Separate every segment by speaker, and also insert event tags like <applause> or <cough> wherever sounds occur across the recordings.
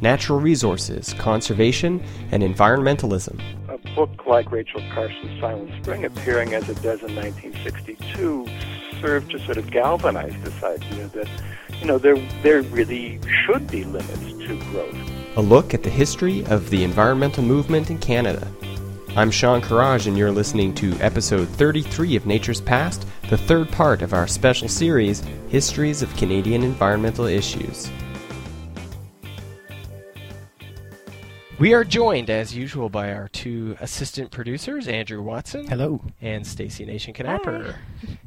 Speaker 1: natural resources, conservation, and environmentalism.
Speaker 2: A book like Rachel Carson's Silent Spring, appearing as it does in 1962, served to sort of galvanize this idea that, you know, there, there really should be limits to growth.
Speaker 1: A look at the history of the environmental movement in Canada. I'm Sean Kheraj, and you're listening to episode 33 of Nature's Past, the third part of our special series, Histories of Canadian Environmental Issues. We are joined, as usual, by our two assistant producers, Andrew Watson.
Speaker 3: Hello.
Speaker 1: And Stacey Nation Knapper.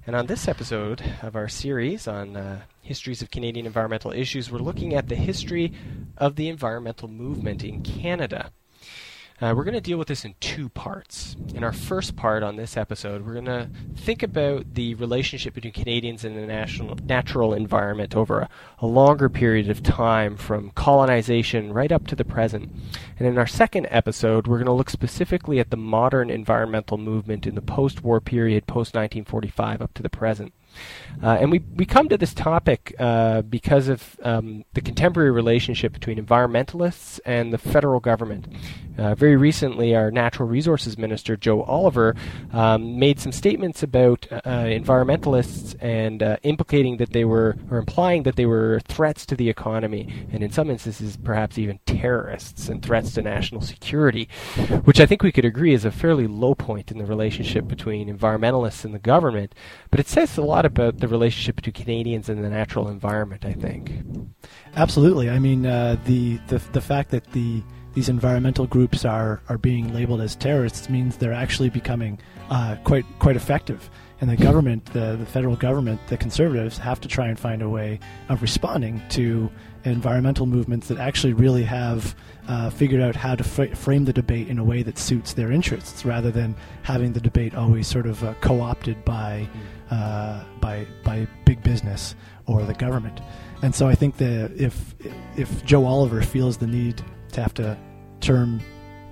Speaker 1: And on this episode of our series on uh, histories of Canadian environmental issues, we're looking at the history of the environmental movement in Canada. Uh, we're going to deal with this in two parts. In our first part on this episode, we're going to think about the relationship between Canadians and the national, natural environment over a, a longer period of time, from colonization right up to the present. And in our second episode, we're going to look specifically at the modern environmental movement in the post war period, post 1945 up to the present. Uh, and we, we come to this topic uh, because of um, the contemporary relationship between environmentalists and the federal government. Uh, very recently, our Natural Resources Minister, Joe Oliver, um, made some statements about uh, environmentalists and uh, implicating that they were, or implying that they were threats to the economy, and in some instances, perhaps even terrorists and threats to national security, which I think we could agree is a fairly low point in the relationship between environmentalists and the government. But it says a lot lot about the relationship between Canadians and the natural environment. I think.
Speaker 3: Absolutely. I mean, uh, the, the the fact that the these environmental groups are are being labeled as terrorists means they're actually becoming uh, quite quite effective. And the government, the, the federal government, the conservatives have to try and find a way of responding to environmental movements that actually really have uh, figured out how to fr- frame the debate in a way that suits their interests, rather than having the debate always sort of uh, co-opted by uh, by by big business or the government. And so I think that if if Joe Oliver feels the need to have to term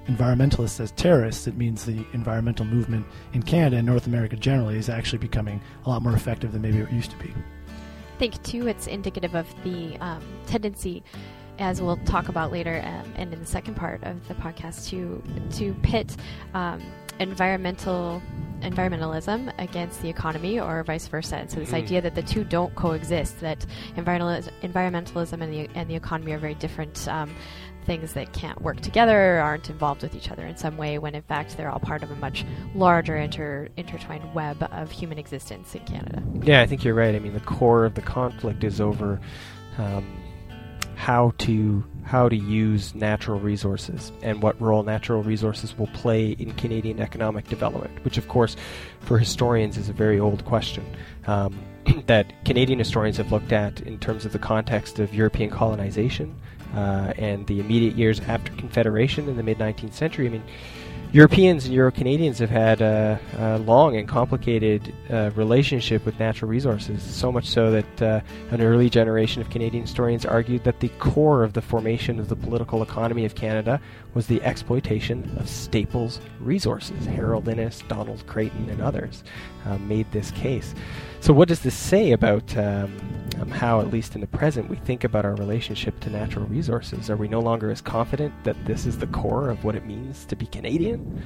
Speaker 3: environmentalists as terrorists, it means the environmental movement in Canada and North America generally is actually becoming a lot more effective than maybe it used to be.
Speaker 4: I think too, it's indicative of the um, tendency as we'll talk about later um, and in the second part of the podcast to to pit um, environmental environmentalism against the economy or vice versa. And so this mm. idea that the two don't coexist, that environmentalism and the and the economy are very different um, things that can't work together, aren't involved with each other in some way, when in fact they're all part of a much larger inter, intertwined web of human existence in Canada.
Speaker 1: Yeah, I think you're right. I mean, the core of the conflict is over. Um, how to how to use natural resources and what role natural resources will play in Canadian economic development, which, of course, for historians is a very old question um, <clears throat> that Canadian historians have looked at in terms of the context of European colonization uh, and the immediate years after Confederation in the mid 19th century. I mean, Europeans and Euro Canadians have had a, a long and complicated uh, relationship with natural resources, so much so that uh, an early generation of Canadian historians argued that the core of the formation of the political economy of Canada was the exploitation of Staples resources. Harold Innis, Donald Creighton, and others uh, made this case. So, what does this say about um, um, how, at least in the present, we think about our relationship to natural resources? Are we no longer as confident that this is the core of what it means to be Canadian?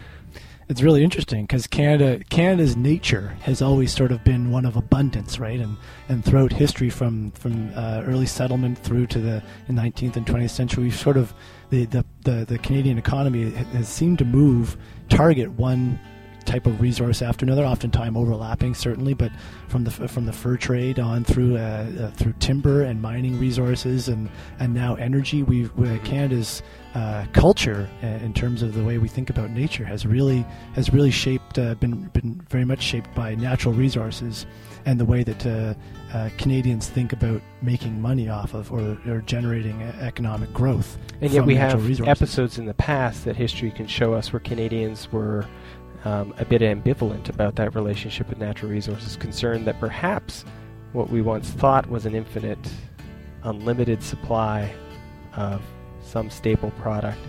Speaker 3: It's really interesting because Canada, Canada's nature has always sort of been one of abundance, right? And and throughout history, from from uh, early settlement through to the 19th and 20th century, we've sort of the, the the the Canadian economy has seemed to move target one type of resource after another, oftentimes overlapping certainly, but from the from the fur trade on through uh, uh, through timber and mining resources and and now energy, we Canada's uh, culture uh, in terms of the way we think about nature has really has really shaped uh, been been very much shaped by natural resources and the way that uh, Canadians think about making money off of or, or generating economic growth.
Speaker 1: And yet we have resources. episodes in the past that history can show us where Canadians were um, a bit ambivalent about that relationship with natural resources, concerned that perhaps what we once thought was an infinite, unlimited supply of some staple product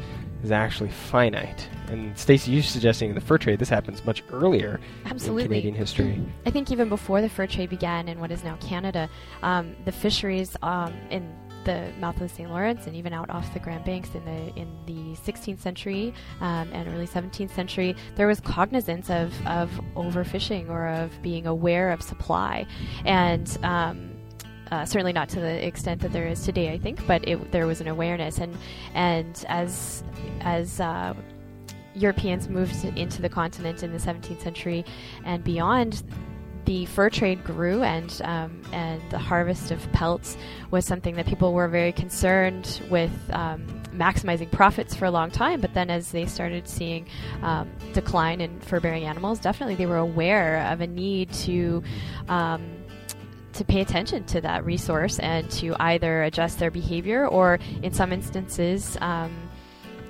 Speaker 1: is actually finite. And Stacey, you're suggesting in the fur trade this happens much earlier
Speaker 4: Absolutely.
Speaker 1: in Canadian history.
Speaker 4: I think even before the fur trade began in what is now Canada, um, the fisheries um, in the mouth of the St. Lawrence and even out off the Grand Banks in the in the 16th century um, and early 17th century, there was cognizance of of overfishing or of being aware of supply, and um, uh, certainly not to the extent that there is today, I think, but it, there was an awareness, and and as as uh, Europeans moved into the continent in the 17th century and beyond, the fur trade grew, and um, and the harvest of pelts was something that people were very concerned with. Um, maximizing profits for a long time, but then as they started seeing um, decline in fur-bearing animals, definitely they were aware of a need to um, to pay attention to that resource and to either adjust their behavior or, in some instances, um,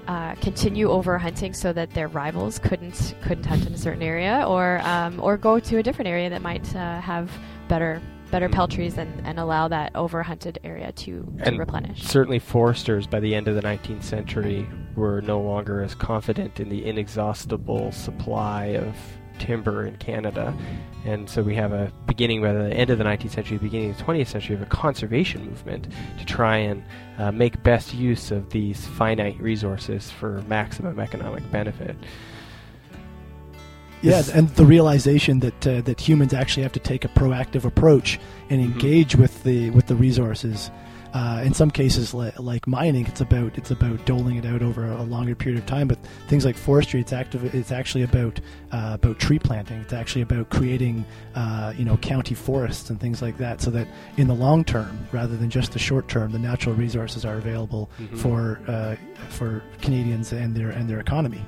Speaker 4: uh, continue over hunting so that their rivals couldn't couldn't hunt in a certain area, or um, or go to a different area that might uh, have better better peltries and, and allow that over hunted area to, to
Speaker 1: And
Speaker 4: replenish.
Speaker 1: Certainly, foresters by the end of the 19th century were no longer as confident in the inexhaustible supply of timber in Canada. And so we have a beginning by the end of the 19th century, beginning of the 20th century, of a conservation movement to try and uh, make best use of these finite resources for maximum economic benefit.
Speaker 3: Yeah, and the realization that uh, that humans actually have to take a proactive approach and
Speaker 1: Mhm.
Speaker 3: engage with the with the resources. Uh, in some cases, li- like mining, it's about it's about doling it out over a longer period of time. But things like forestry, it's active. It's actually about uh, about tree planting. It's actually about creating uh, you know county forests and things like that, so that in the long term, rather than just the short term, the natural resources are available
Speaker 1: Mhm.
Speaker 3: for uh, for Canadians and their and their economy.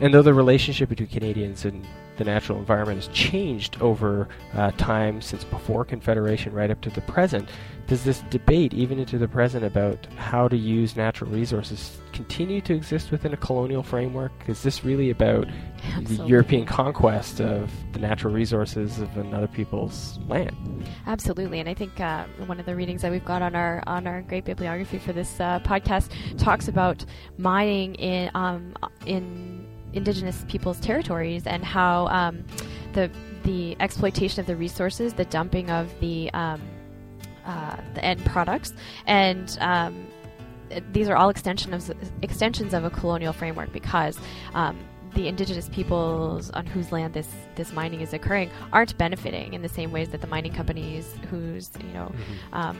Speaker 1: And though the relationship between Canadians and the natural environment has changed over uh, time since before Confederation right up to the present, does this debate, even into the present, about how to use natural resources continue to exist within a colonial framework? Is this really about the European conquest of the natural resources of another people's land?
Speaker 4: Absolutely, and I think uh, one of the readings that we've got on our on our great bibliography for this uh, podcast talks about mining in um, in indigenous peoples' territories and how um, the the exploitation of the resources, the dumping of the um, uh, the end products, and um, these are all extensions extensions of a colonial framework because. Um, the indigenous peoples on whose land this, this mining is occurring aren't benefiting in the same ways that the mining companies whose you know um,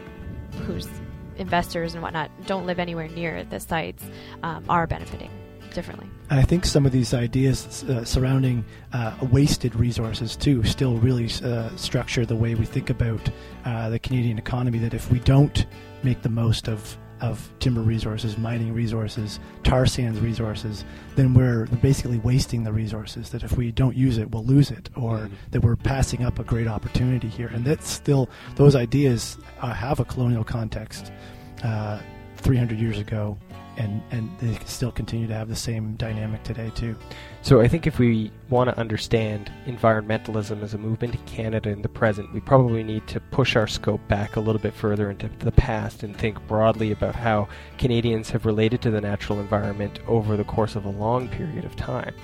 Speaker 4: whose investors and whatnot don't live anywhere near the sites um, are benefiting differently.
Speaker 3: And I think some of these ideas uh, surrounding uh, wasted resources too still really uh, structure the way we think about uh, the Canadian economy. That if we don't make the most of of timber resources, mining resources, tar sands resources, then we're basically wasting the resources. That if we don't use it, we'll lose it, or
Speaker 1: Mhm.
Speaker 3: that we're passing up a great opportunity here. And that's still those ideas uh, have a colonial context. Uh, 300 years ago, and and they still continue to have the same dynamic today too.
Speaker 1: So I think if we want to understand environmentalism as a movement in Canada in the present, we probably need to push our scope back a little bit further into the past and think broadly about how Canadians have related to the natural environment over the course of a long period of time.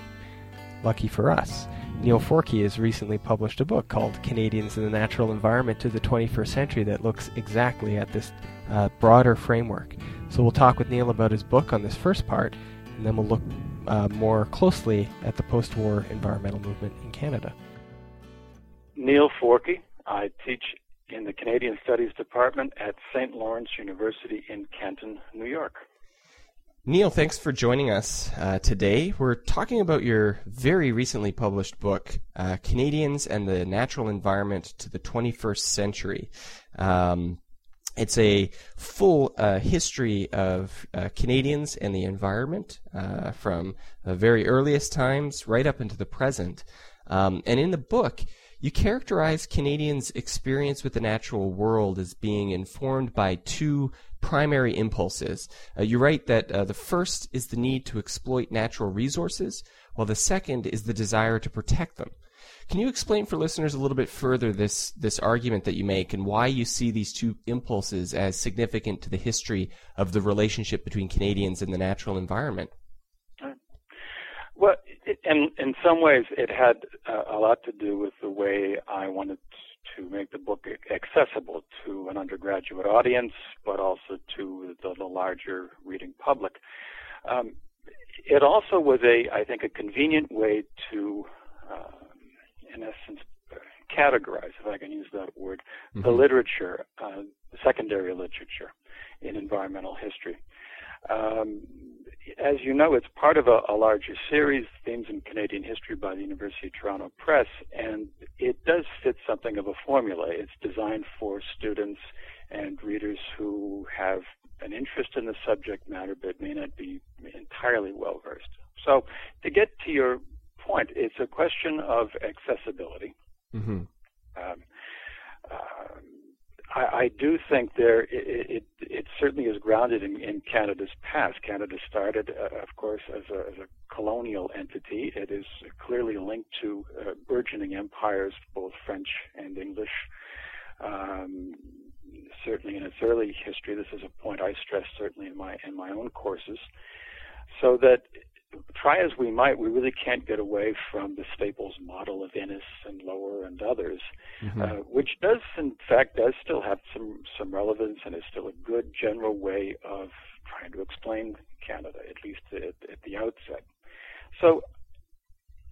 Speaker 1: Lucky for us, Neil Forkey has recently published a book called Canadians in the Natural Environment to the 21st Century that looks exactly at this uh, broader framework. So we'll talk with Neil about his book on this first part, and then we'll look uh, more closely at the post war environmental movement in Canada.
Speaker 2: Neil Forkey. I teach in the Canadian Studies Department at St. Lawrence University in Canton, New York.
Speaker 5: Neil, thanks for joining us uh, today. We're talking about your very recently published book, uh, Canadians and the Natural Environment to the 21st Century. Um, it's a full uh, history of uh, Canadians and the environment uh, from the very earliest times right up into the present. Um, and in the book, you characterize Canadians' experience with the natural world as being informed by two primary impulses. Uh, you write that uh, the first is the need to exploit natural resources, while the second is the desire to protect them. Can you explain for listeners a little bit further this this argument that you make and why you see these two impulses as significant to the history of the relationship between Canadians and the natural environment?
Speaker 2: Well, in in some ways, it had uh, a lot to do with the way I wanted to make the book accessible to an undergraduate audience, but also to the, the larger reading public. Um, it also was a, I think, a convenient way to, uh, in essence, categorize, if I can use that word, mm-hmm. the literature, uh, secondary literature in environmental history. Um, as you know, it's part of a, a, larger series, Themes in Canadian History by the University of Toronto Press, and it does fit something of a formula. It's designed for students and readers who have an interest in the subject matter but may not be entirely well versed. So, to get to your point, it's a question of accessibility. Mm-hmm. Um, uh, I, I, do think there it, it, it certainly is grounded in, in, Canada's past. Canada started, uh, of course, as a, as a, colonial entity. It is clearly linked to uh, burgeoning empires, both French and English. Um, certainly in its early history, this is a point I stress certainly in my in my own courses. So that try as we might, we really can't get away from the Staples model of Innis and Lower and others, mm-hmm. uh, which does, in fact, does still have some some relevance and is still a good general way of trying to explain Canada, at least at, at the outset. So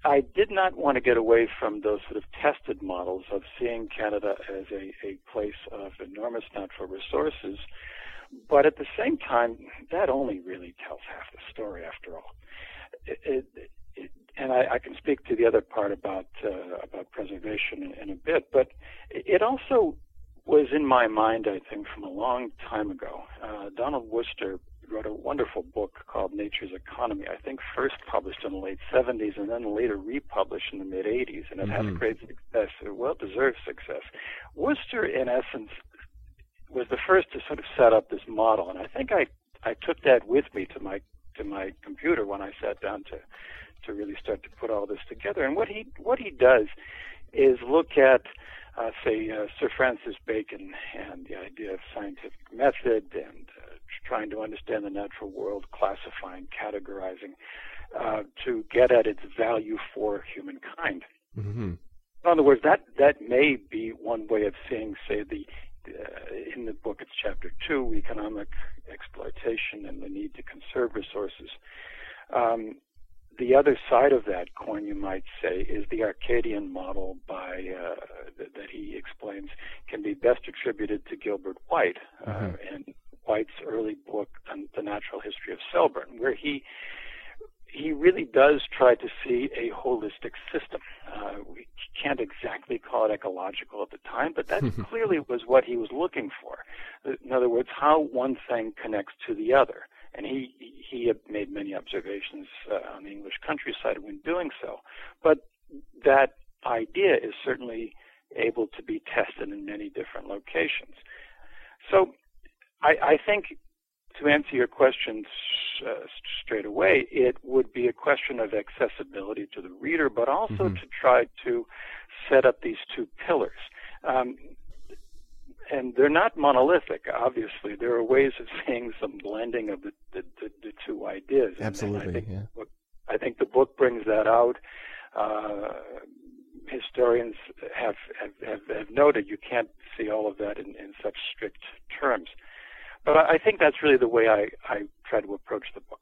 Speaker 2: I did not want to get away from those sort of tested models of seeing Canada as a, a place of enormous natural resources, but at the same time, that only really tells half the story after all it, it, and I, I, can speak to the other part about uh, about preservation in, in, a bit, but it also was in my mind, I think, from a long time ago. Uh, Donald Worster wrote a wonderful book called Nature's Economy. I think first published in the late 70s and then later republished in the mid 80s, and it mm-hmm. had great success, well-deserved success. Worster, in essence, was the first to sort of set up this model, and I think I I took that with me to my to my computer when I sat down to to really start to put all this together. And what he what he does is look at uh, say uh, Sir Francis Bacon and the idea of scientific method and uh, trying to understand the natural world, classifying, categorizing, uh, to get at its value for humankind. Mm-hmm. In other words, that that may be one way of seeing, say, the uh, in the book, it's chapter two, economic exploitation and the need to conserve resources. Um, the other side of that coin, you might say, is the Arcadian model by uh, th- that he explains can be best attributed to Gilbert White uh, mm-hmm. and White's early book on the natural history of Selborne, where he he really does try to see a holistic system. Uh, we can't exactly call it ecological at the time, but that <laughs> clearly was what he was looking for. In other words, how one thing connects to the other. And he he had made many observations uh, on the English countryside when doing so. But that idea is certainly able to be tested in many different locations. So I, I think to answer your question uh, straight away, it would be a question of accessibility to the reader, but also mm-hmm. to try to set up these two pillars. Um, and they're not monolithic, obviously. There are ways of seeing some blending of the, the, the, the two ideas.
Speaker 5: Absolutely,
Speaker 2: I think,
Speaker 5: yeah.
Speaker 2: book, I think the book brings that out. Uh, historians have, have, have, have noted you can't see all of that in, in such strict terms. But I think that's really the way I, I try to approach the book.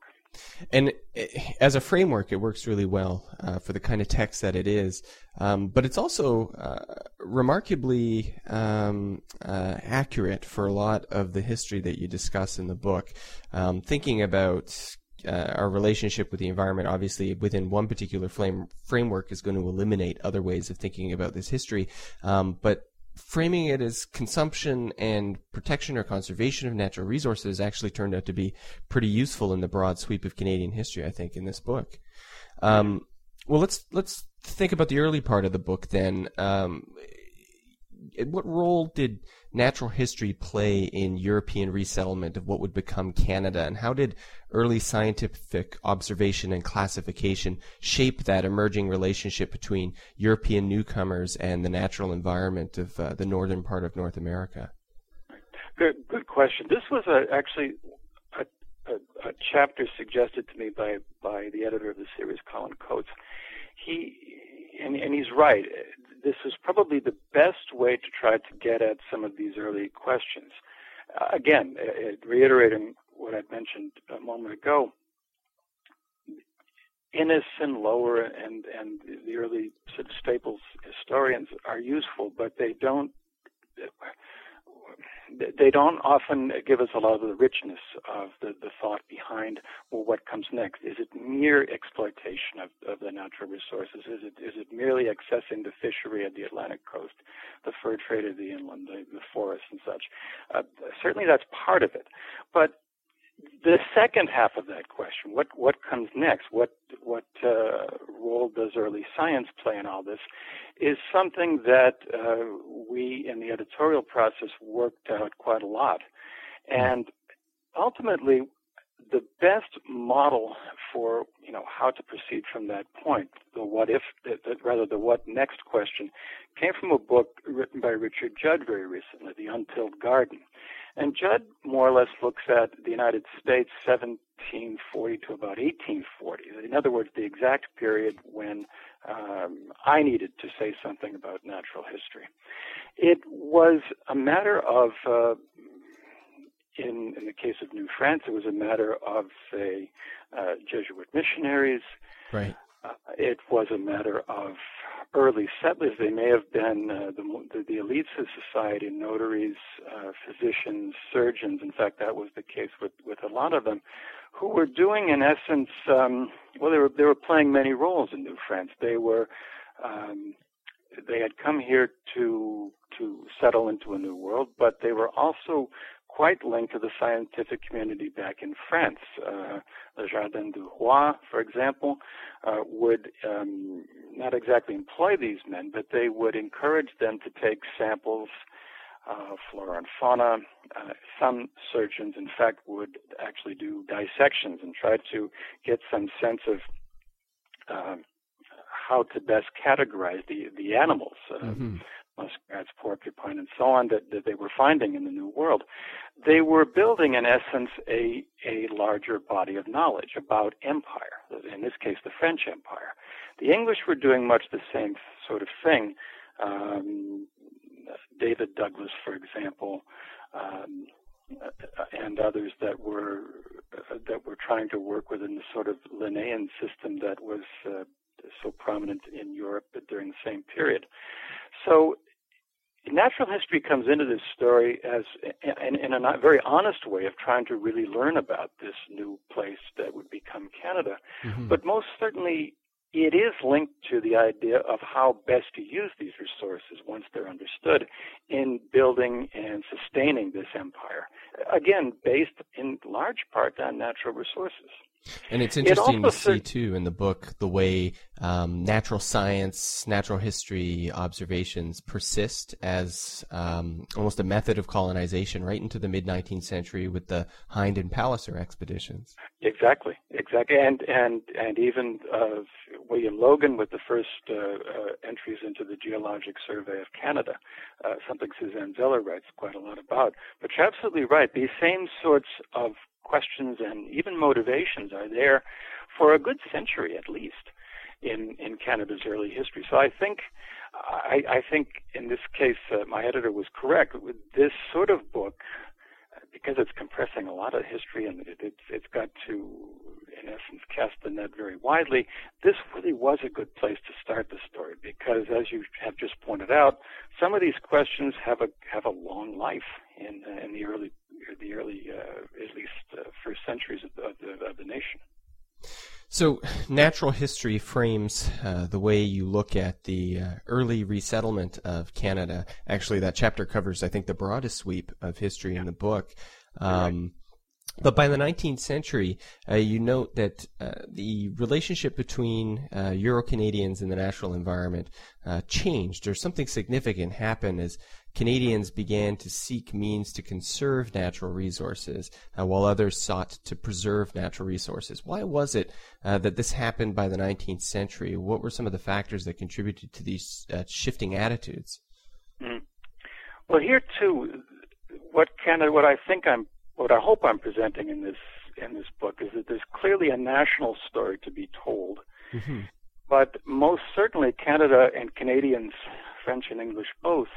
Speaker 5: And eh, as a framework, it works really well uh, for the kind of text that it is. Um, but it's also uh, remarkably um, uh, accurate for a lot of the history that you discuss in the book. Um, thinking about uh, our relationship with the environment, obviously, within one particular flame, framework, is going to eliminate other ways of thinking about this history. Um, but framing it as consumption and protection or conservation of natural resources actually turned out to be pretty useful in the broad sweep of Canadian history, I think, in this book. Um, well, let's let's think about the early part of the book then. Um, what role did natural history play in European resettlement of what would become Canada, and how did early scientific observation and classification shape that emerging relationship between European newcomers and the natural environment of uh, the northern part of North America?
Speaker 2: Good, good question. This was a, actually a, a, a, chapter suggested to me by by the editor of the series, Colin Coates. He and, and he's right this is probably the best way to try to get at some of these early questions. Uh, again, uh, reiterating what I mentioned a moment ago, Innis and Lower and and the early sort of Staples historians are useful, but they don't they don't often give us a lot of the richness of the, the thought behind well what comes next? Is it mere exploitation of, of the natural resources? Is it is it merely accessing the fishery of the atlantic coast the fur trade of the inland the, the forests and such? Uh, certainly that's part of it. But the second half of that question, what what comes next? What what uh, role does early science play in all this? Is something that uh, we in the editorial process worked out quite a lot, and ultimately, the best model for you know how to proceed from that point, the what if, the, the, rather the what next question, came from a book written by Richard Judd very recently, The Untilled Garden. And Judd more or less looks at the United States 1740 to about 1840. In other words, the exact period when um, I needed to say something about natural history. It was a matter of, uh, in, in the case of New France, it was a matter of, say, uh, Jesuit missionaries.
Speaker 5: Right.
Speaker 2: Uh, it was a matter of early settlers. They may have been uh, the, the, the elites of society, notaries, uh, physicians, surgeons. In fact, that was the case with, with a lot of them, who were doing, in essence, um, well, they were they were playing many roles in New France. They were um, they had come here to to settle into a new world, but they were also quite linked to the scientific community back in France. Uh, Le Jardin du Roi, for example, uh, would um, not exactly employ these men, but they would encourage them to take samples of flora and fauna. Uh, some surgeons, in fact, would actually do dissections and try to get some sense of uh, how to best categorize the the animals. Uh, mm-hmm muskrats, porcupine, and so on that, that they were finding in the New World, they were building, in essence, a, a larger body of knowledge about empire, in this case, the French Empire. The English were doing much the same sort of thing. Um, David Douglas, for example, um, and others that were uh, that were trying to work within the sort of Linnaean system that was uh, so prominent in Europe during the same period. So natural history comes into this story as in, in, a very honest way of trying to really learn about this new place that would become Canada. Mm-hmm. But most certainly, it is linked to the idea of how best to use these resources once they're understood in building and sustaining this empire. Again, based in large part on natural resources.
Speaker 5: And it's interesting it to see too in the book the way um, natural science, natural history observations persist as um, almost a method of colonization right into the mid 19th century with the Hind and Palliser expeditions.
Speaker 2: Exactly, exactly, and and and even uh, William Logan with the first uh, uh, entries into the Geologic Survey of Canada, uh, something Suzanne Zeller writes quite a lot about. But you're absolutely right; these same sorts of questions and even motivations are there for a good century at least in in Canada's early history. So I think I, I think in this case uh, my editor was correct. With this sort of book, because it's compressing a lot of history and it, it's it's got to in essence cast the net very widely. This really was a good place to start the story because, as you have just pointed out, some of these questions have a have a long life in uh, in the early the early, uh, at least uh, first centuries of the, of the, of the nation.
Speaker 5: So, natural history frames uh, the way you look at the uh, early resettlement of Canada. Actually, that chapter covers, I think, the broadest sweep of history in the book. Um, but by the 19th century, uh, you note that uh, the relationship between uh, Euro Canadians and the natural environment uh, changed, or something significant happened as Canadians began to seek means to conserve natural resources, uh, while others sought to preserve natural resources. Why was it uh, that this happened by the 19th century? What were some of the factors that contributed to these shifting attitudes?
Speaker 2: Mm. Well, here too, what Canada, what I think I'm what I hope I'm presenting in this in this book is that there's clearly a national story to be told. Mm-hmm. But most certainly, Canada and Canadians French and English both,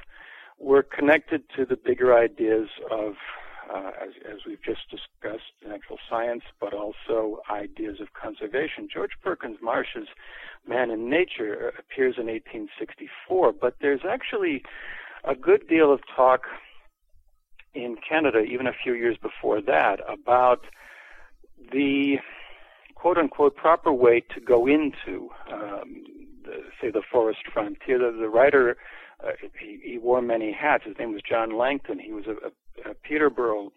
Speaker 2: were connected to the bigger ideas of, uh, as, as we've just discussed, natural science, but also ideas of conservation. George Perkins Marsh's Man in Nature appears in 1864, but there's actually a good deal of talk in Canada, even a few years before that, about the quote unquote proper way to go into, um, the, say, the forest frontier. The, the writer, uh, he, he, wore many hats. His name was John Langton. He was a, a, a Peterborough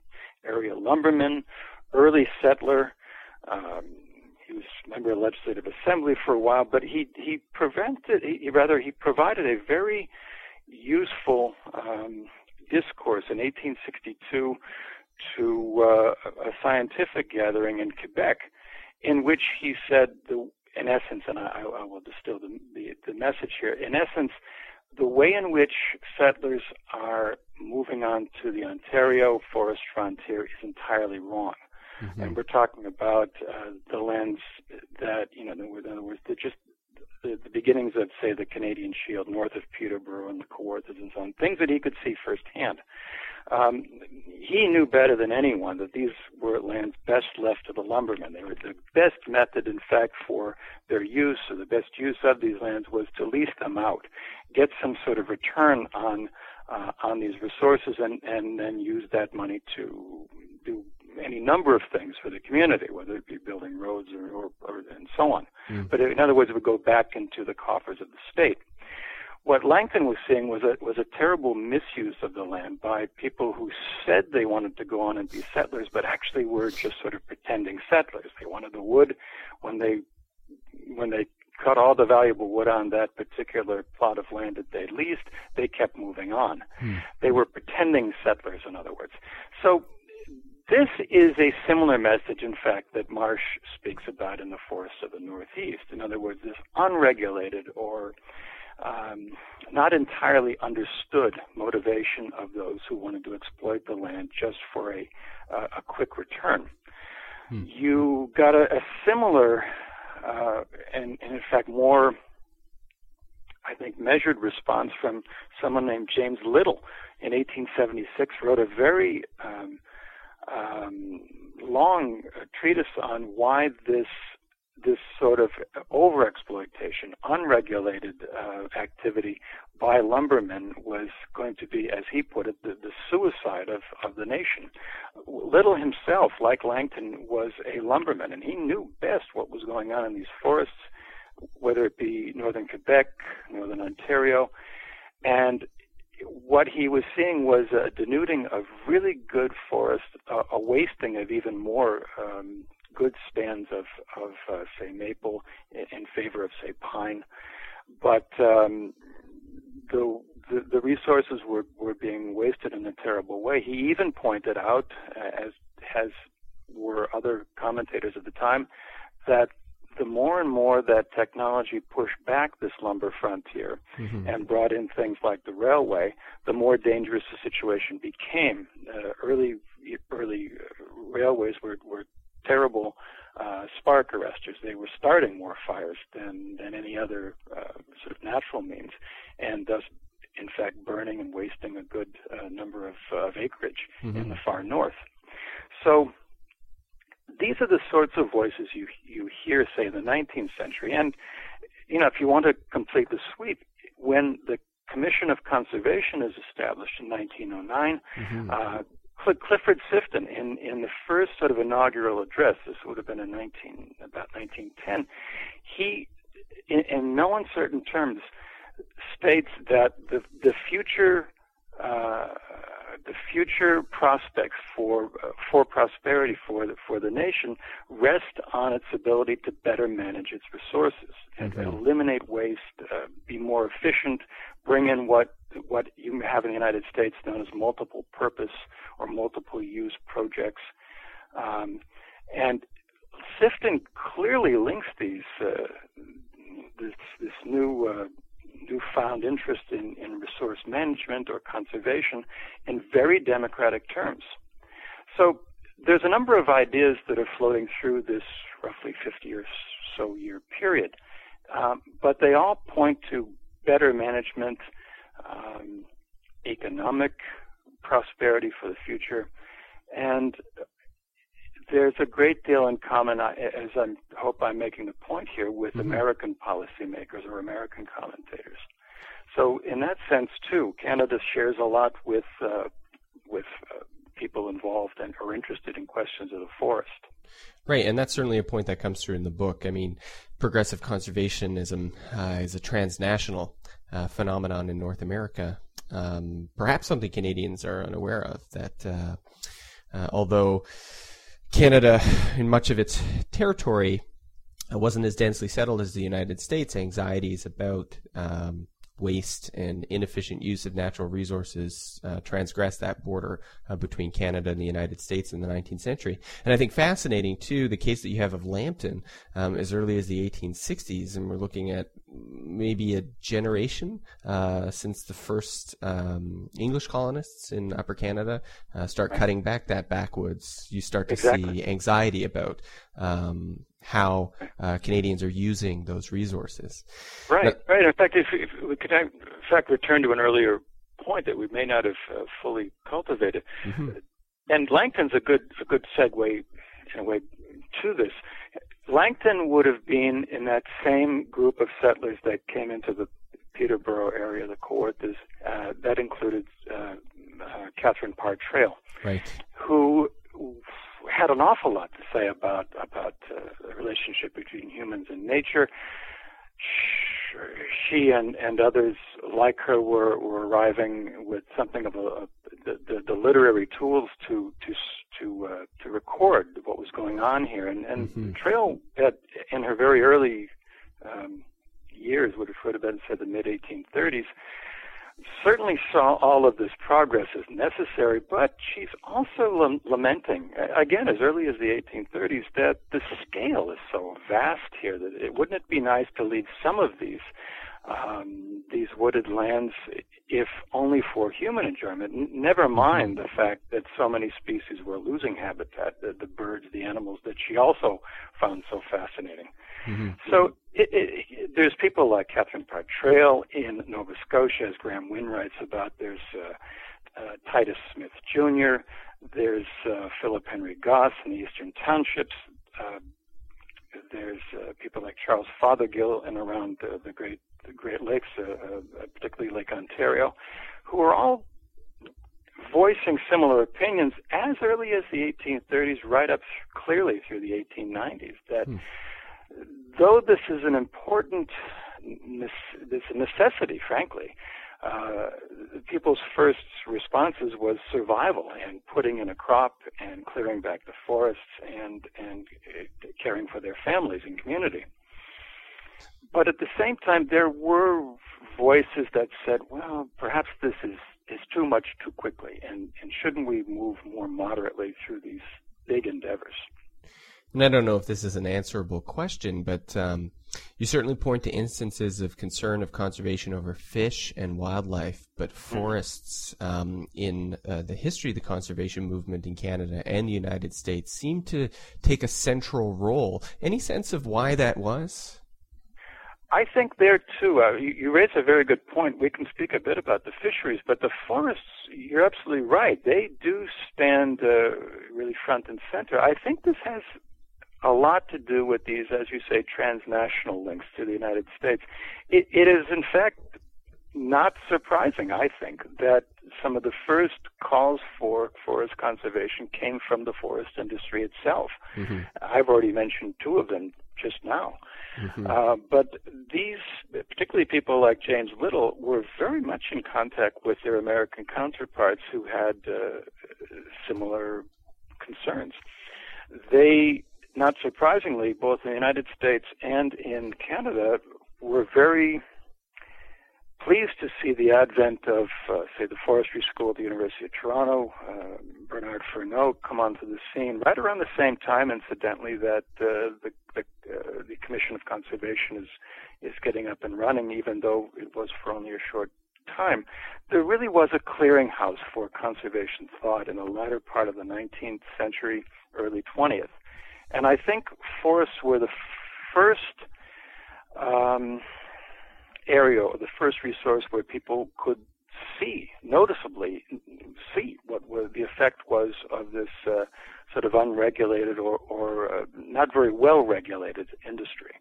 Speaker 2: area lumberman, early settler. Um, he was a member of the Legislative Assembly for a while, but he he prevented, he, rather he provided a very useful um, discourse in 1862 to uh, a scientific gathering in Quebec, in which he said, the, in essence, and I, I will distill the, the, the message here. In essence, the way in which settlers are moving on to the Ontario forest frontier is entirely wrong. Mm-hmm. And we're talking about uh, the lands that, you know, in other words, they're just the, the beginnings of, say, the Canadian Shield north of Peterborough and the Kawarthas and so on, things that he could see firsthand. Um, he knew better than anyone that these were lands best left to the lumbermen. They were the best method, in fact, for their use, or the best use of these lands was to lease them out, get some sort of return on uh, on these resources, and and then use that money to do any number of things for the community, whether it be building roads or, or, or and so on. Mm. But in other words, it would go back into the coffers of the state. What Langton was seeing was a was a terrible misuse of the land by people who said they wanted to go on and be settlers, but actually were just sort of pretending settlers. They wanted the wood when they when they cut all the valuable wood on that particular plot of land that they leased, they kept moving on. Hmm. They were pretending settlers, in other words. So this is a similar message, in fact, that Marsh speaks about in the forests of the Northeast. In other words, this unregulated or um, not entirely understood motivation of those who wanted to exploit the land just for a, uh, a quick return. Hmm. You got a, a similar uh, and, and, in fact, more, I think, measured response from someone named James Little in 1876, wrote a very um, um, long treatise on why this this sort of overexploitation, unregulated uh, activity by lumbermen was going to be, as he put it, the, the suicide of, of the nation. Little himself, like Langton, was a lumberman, and he knew best what was going on in these forests, whether it be northern Quebec, northern Ontario, and what he was seeing was a denuding of really good forest, uh, a wasting of even more um, good stands of, of uh, say, maple in, favor of, say, pine. But um, the, the, the resources were, were being wasted in a terrible way. He even pointed out, uh, as has were other commentators at the time, that the more and more that technology pushed back this lumber frontier mm-hmm. and brought in things like the railway, the more dangerous the situation became. Uh, early early railways were, were terrible uh, spark arresters. They were starting more fires than than any other uh, sort of natural means, and thus, in fact, burning and wasting a good uh, number of, of acreage mm-hmm. in the far north. So these are the sorts of voices you you hear, say, in the 19th century. And you know, if you want to complete the sweep, when the Commission of Conservation is established in 1909, mm-hmm. uh, Clifford Sifton, in in the first sort of inaugural address, this would have been in 19 about 1910, he, in, in no uncertain terms, states that the the future uh, the future prospects for uh, for prosperity for the, for the nation rest on its ability to better manage its resources and mm-hmm. eliminate waste, uh, be more efficient, bring in what what you have in the United States known as multiple purpose or multiple use projects, um, and Sifton clearly links these uh, this this new uh, newfound interest in, in resource management or conservation in very democratic terms. So there's a number of ideas that are floating through this roughly 50 or so year period, um, but they all point to better management, um, economic prosperity for the future, and there's a great deal in common, as I hope I'm making the point here, with mm-hmm. American policymakers or American commentators. So, in that sense, too, Canada shares a lot with uh, with uh, people involved and are interested in questions of the forest.
Speaker 5: Right, and that's certainly a point that comes through in the book. I mean, progressive conservationism uh, is a transnational uh, phenomenon in North America. Um, perhaps something Canadians are unaware of. That uh, uh although Canada, in much of its territory, uh, wasn't as densely settled as the United States. Anxieties about um, waste and inefficient use of natural resources uh, transgressed that border uh, between Canada and the United States in the 19th century. And I think fascinating too the case that you have of Langton um, as early as the 1860s, and we're looking at maybe a generation uh, since the first um, English colonists in Upper Canada uh, start cutting back that backwoods. You start to exactly. see anxiety about um, how uh, Canadians are using those resources.
Speaker 2: Right, now, right. In fact, if, if, we could, in fact, return to an earlier point that we may not have uh, fully cultivated, mm-hmm. and Langton's a good a good segue in a way to this. Langton would have been in that same group of settlers that came into the Peterborough area, the Kawarthas, uh, that included uh, uh, Catherine Parr Traill,
Speaker 5: right.
Speaker 2: who had an awful lot to say about about uh, the relationship between humans and nature. She and, and others like her were, were arriving with something of a, a the, the, the literary tools to to to uh, to record what was going on here. And and mm-hmm. Traill, at, in her very early um, years, would have been said the mid 1830s, certainly saw all of this progress as necessary, but she's also lamenting, again, as early as the 1830s, that the scale is so vast here that it wouldn't it be nice to leave some of these um, these wooded lands, if only for human enjoyment. N- never mm-hmm. mind the fact that so many species were losing habitat, the, the birds, the animals that she also found so fascinating. Mm-hmm. So it, it, there's people like Catherine Parr Traill in Nova Scotia, as Graeme Wynn writes about. There's uh, uh, Titus Smith Jr. There's uh, Philip Henry Gosse in the Eastern Townships. Uh, there's uh, people like Charles Fothergill and around the Great the Great Lakes, uh, particularly Lake Ontario, who are all voicing similar opinions as early as the 1830s, right up clearly through the 1890s. That hmm though this is an important this necessity, frankly, uh, people's first responses was survival and putting in a crop and clearing back the forests and and uh, caring for their families and community. But at the same time, there were voices that said, "Well, perhaps this is is too much too quickly, and and shouldn't we move more moderately through these big endeavors?"
Speaker 5: And I don't know if this is an answerable question, but um, you certainly point to instances of concern of conservation over fish and wildlife, but mm-hmm. forests um, in uh, the history of the conservation movement in Canada and the United States seem to take a central role. Any sense of why that was?
Speaker 2: I think there too. Uh, you, you raise a very good point. We can speak a bit about the fisheries, but the forests. You're absolutely right. They do stand uh, really front and center. I think this has a lot to do with these, as you say, transnational links to the United States. It, it is, in fact, not surprising, I think, that some of the first calls for forest conservation came from the forest industry itself. Mm-hmm. I've already mentioned two of them just now. Mm-hmm. Uh, but these, particularly people like James Little, were very much in contact with their American counterparts who had uh, similar concerns. They not surprisingly, both in the United States and in Canada were very pleased to see the advent of, uh, say, the forestry school at the University of Toronto, uh, Bernard Fernow, come onto the scene right around the same time, incidentally, that uh, the the, uh, the Commission of Conservation is is getting up and running, even though it was for only a short time. There really was a clearinghouse for conservation thought in the latter part of the 19th century, early 20th. And I think forests were the first um, area or the first resource where people could see noticeably see what the effect was of this uh, sort of unregulated or, or uh, not very well regulated industry.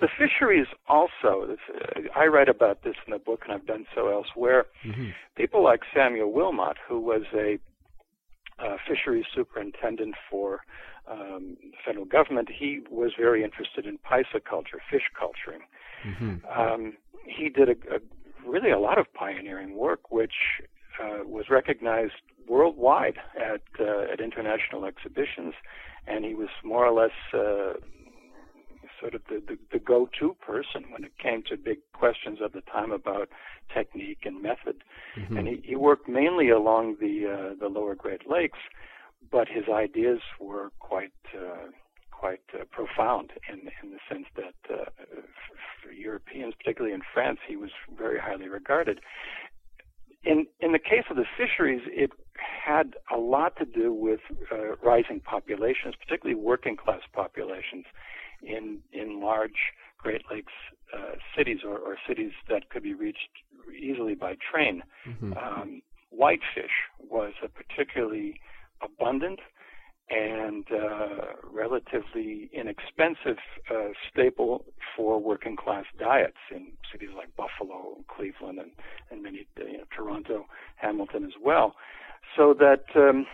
Speaker 2: The fisheries also, this, uh, I write about this in the book and I've done so elsewhere. Mm-hmm. People like Samuel Wilmot, who was a uh, fisheries superintendent for um, the federal government, he was very interested in pisciculture, fish culturing. Mm-hmm. Um, he did a, a, really a lot of pioneering work, which uh, was recognized worldwide at uh, at international exhibitions, and he was more or less uh, sort of the, the, the go-to person when it came to big questions of the time about technique and method. Mm-hmm. And he, he worked mainly along the uh, the lower Great Lakes, but his ideas were quite uh, quite uh, profound in in the sense that uh, for Europeans, particularly in France, he was very highly regarded. In in the case of the fisheries, it had a lot to do with uh, rising populations, particularly working class populations in in large Great Lakes uh, cities or, or, cities that could be reached easily by train. Mm-hmm. Um, whitefish was a particularly abundant and uh, relatively inexpensive uh, staple for working class diets in cities like Buffalo, Cleveland, and, and many you know, Toronto, Hamilton as well. So that, um,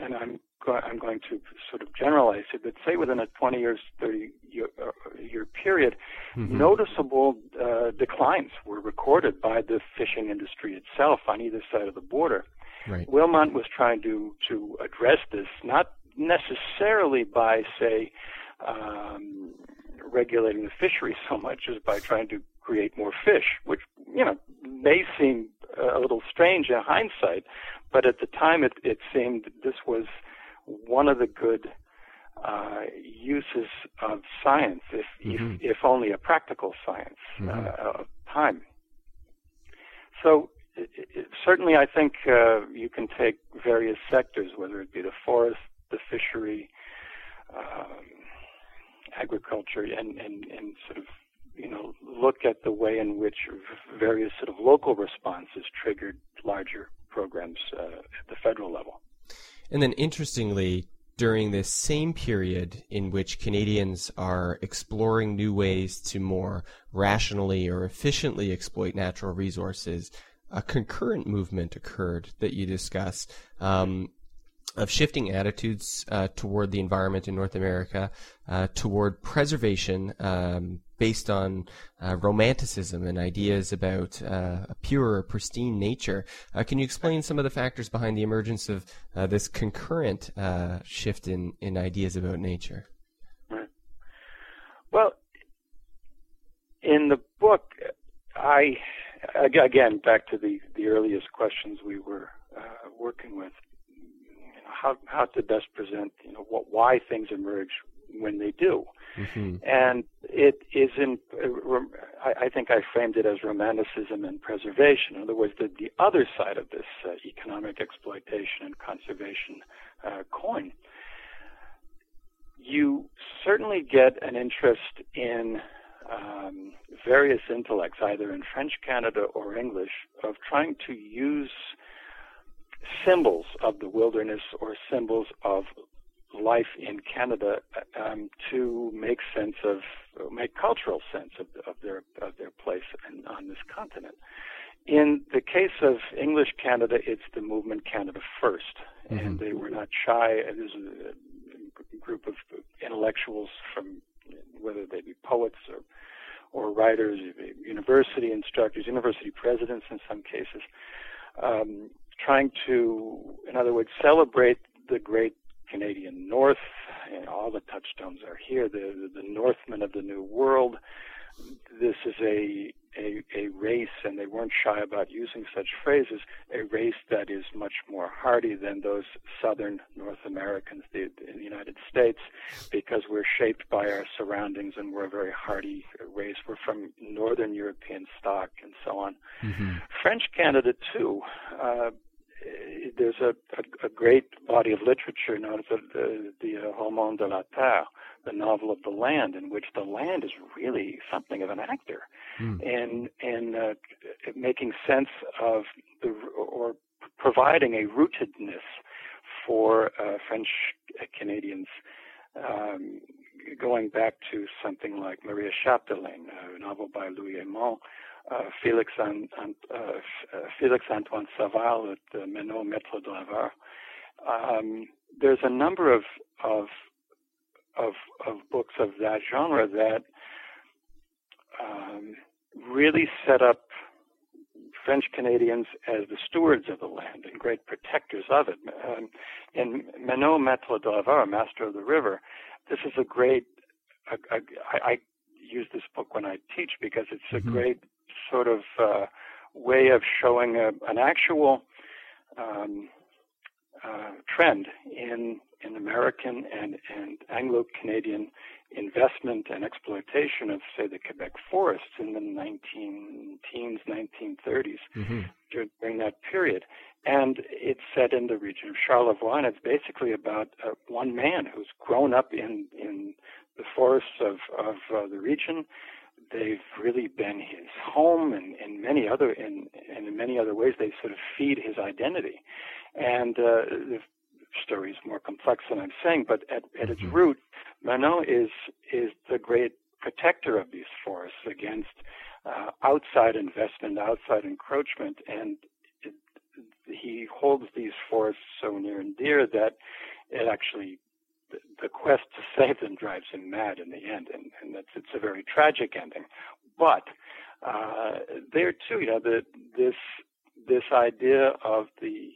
Speaker 2: and I'm I'm going to sort of generalize it, but say within a 20 years, 30 year, uh, year period, mm-hmm. noticeable uh, declines were recorded by the fishing industry itself on either side of the border. Right. Wilmot was trying to to address this, not necessarily by say um, regulating the fishery so much as by trying to create more fish, which you know may seem a little strange in hindsight, but at the time it, it seemed this was one of the good uh, uses of science, if, mm-hmm. if, if only a practical science mm-hmm. uh, of time. So certainly, I think uh, you can take various sectors, whether it be the forest, the fishery, um, agriculture, and, and, and sort of you know look at the way in which various sort of local responses triggered larger programs uh, at the federal level.
Speaker 5: And then, interestingly, during this same period in which Canadians are exploring new ways to more rationally or efficiently exploit natural resources, a concurrent movement occurred that you discuss um, of shifting attitudes uh, toward the environment in North America, uh, toward preservation um, based on uh, romanticism and ideas about uh, a pure, pristine nature. Uh, can you explain some of the factors behind the emergence of uh, this concurrent shift in, in ideas about nature?
Speaker 2: Well, in the book, I again back to the the earliest questions we were working with how how to best present you know what why things emerge when they do. Mm-hmm. And it isn't, I, I think I framed it as romanticism and preservation. In other words, the, the other side of this uh, economic exploitation and conservation uh, coin. You certainly get an interest in um, various intellects, either in French Canada or English, of trying to use symbols of the wilderness or symbols of life in Canada um, to make sense of make cultural sense of, of their of their place in, on this continent. In the case of English Canada, it's the movement Canada 1st mm-hmm. and they were not shy. There's a, a group of intellectuals from whether they be poets or or writers, university instructors, university presidents in some cases, um, trying to, in other words, celebrate the great Canadian North. And all the touchstones are here. The, the Northmen of the New World. This is a, a, a race, and they weren't shy about using such phrases, a race that is much more hardy than those southern North Americans the, in the United States because we're shaped by our surroundings and we're a very hardy race. We're from northern European stock and so on. Mm-hmm. French Canada, too. Uh, there's a, a, a, great body of literature known as the, the, the uh, Roman de la Terre, the novel of the land, in which the land is really something of an actor. Mm. And and uh, making sense of the or providing a rootedness for uh, French Canadians. Um, going back to something like Maria Chapdelaine, a novel by Louis Hémon, uh, Felix, An, An, uh, uh Felix Antoine Savard at the Menaud Maître Draveur. Um, there's a number of, of of of books of that genre that um, really set up French Canadians as the stewards of the land and great protectors of it. Um, in Menaud Maître Draveur, Master of the River, this is a great. A, a, I, I use this book when I teach because it's a mm-hmm. great sort of uh, way of showing a, an actual um, uh, trend in in American and, and Anglo-Canadian investment and exploitation of, say, the Quebec forests in the 19 teens, 1930s, mm-hmm. during that period. And it's set in the region of Charlevoix, and it's basically about uh, one man who's grown up in, in the forests of, of uh, the region, they've really been his home and in many other in and in many other ways they sort of feed his identity and uh, the story is more complex than i'm saying but at, at its mm-hmm. root Menaud is is the great protector of these forests against uh, outside investment outside encroachment and it, he holds these forests so near and dear that it actually the, quest to save them drives him mad in the end, and, and that's it's a very tragic ending. But uh, there too, you know, the, this this idea of the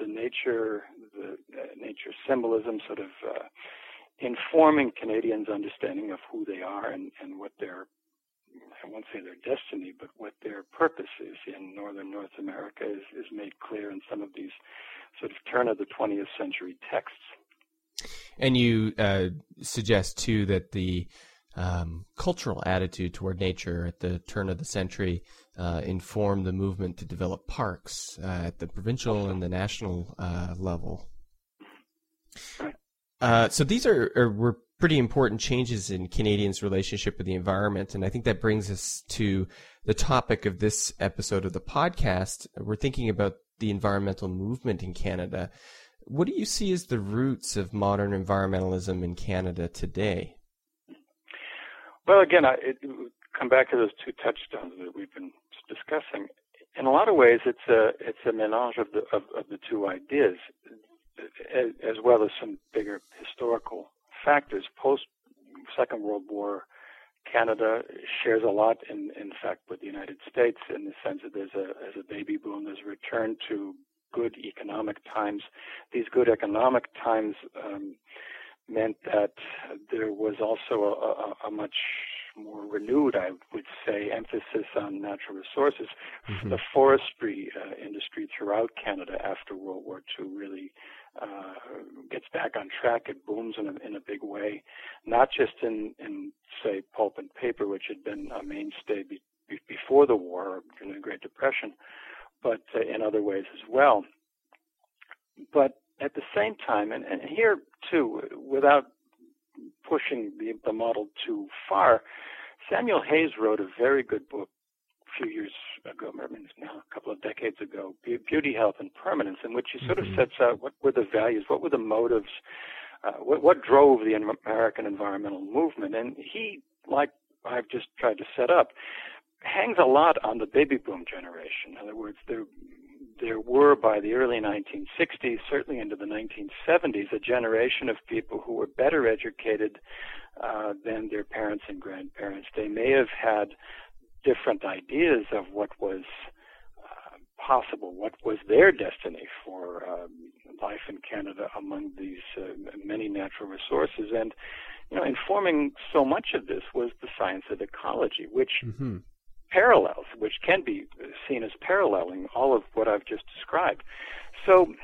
Speaker 2: the nature the uh, nature symbolism sort of uh, informing Canadians' understanding of who they are and, and what their I won't say their destiny, but what their purpose is in northern North America is, is made clear in some of these sort of turn of the 20th century texts.
Speaker 5: And you uh, suggest too that the um, cultural attitude toward nature at the turn of the century uh, informed the movement to develop parks uh, at the provincial and the national uh, level. Uh, so these are, are, were pretty important changes in Canadians' relationship with the environment, and I think that brings us to the topic of this episode of the podcast. We're thinking about the environmental movement in Canada. What do you see as the roots of modern environmentalism in Canada today?
Speaker 2: Well, again, I it, come back to those two touchstones that we've been discussing. In a lot of ways, it's a it's a melange of the of, of the two ideas, as, as well as some bigger historical factors. Post Second World War, Canada shares a lot, in in fact, with the United States in the sense that there's a as a baby boom, there's a return to good economic times. These good economic times um, meant that there was also a, a, a, much more renewed, I would say, emphasis on natural resources. Mm-hmm. The forestry uh, industry throughout Canada after World War II really uh, gets back on track. It booms in a, in a big way, not just in, in say pulp and paper, which had been a mainstay be, be, before the war during the Great Depression, but uh, in other ways as well. But at the same time, and, and here too, without pushing the, the model too far, Samuel Hays wrote a very good book a few years ago, maybe now a couple of decades ago, Beauty, Health, and Permanence, in which he sort of mm-hmm. sets out what were the values, what were the motives, uh, what, what drove the American environmental movement. And he, like I've just tried to set up, hangs a lot on the baby boom generation. In other words, there there were by the early 1960s, certainly into the 1970s, a generation of people who were better educated uh, than their parents and grandparents. They may have had different ideas of what was uh, possible, what was their destiny for um, life in Canada among these uh, many natural resources. And, you know, informing so much of this was the science of ecology, which mm-hmm parallels, which can be seen as paralleling all of what I've just described. So,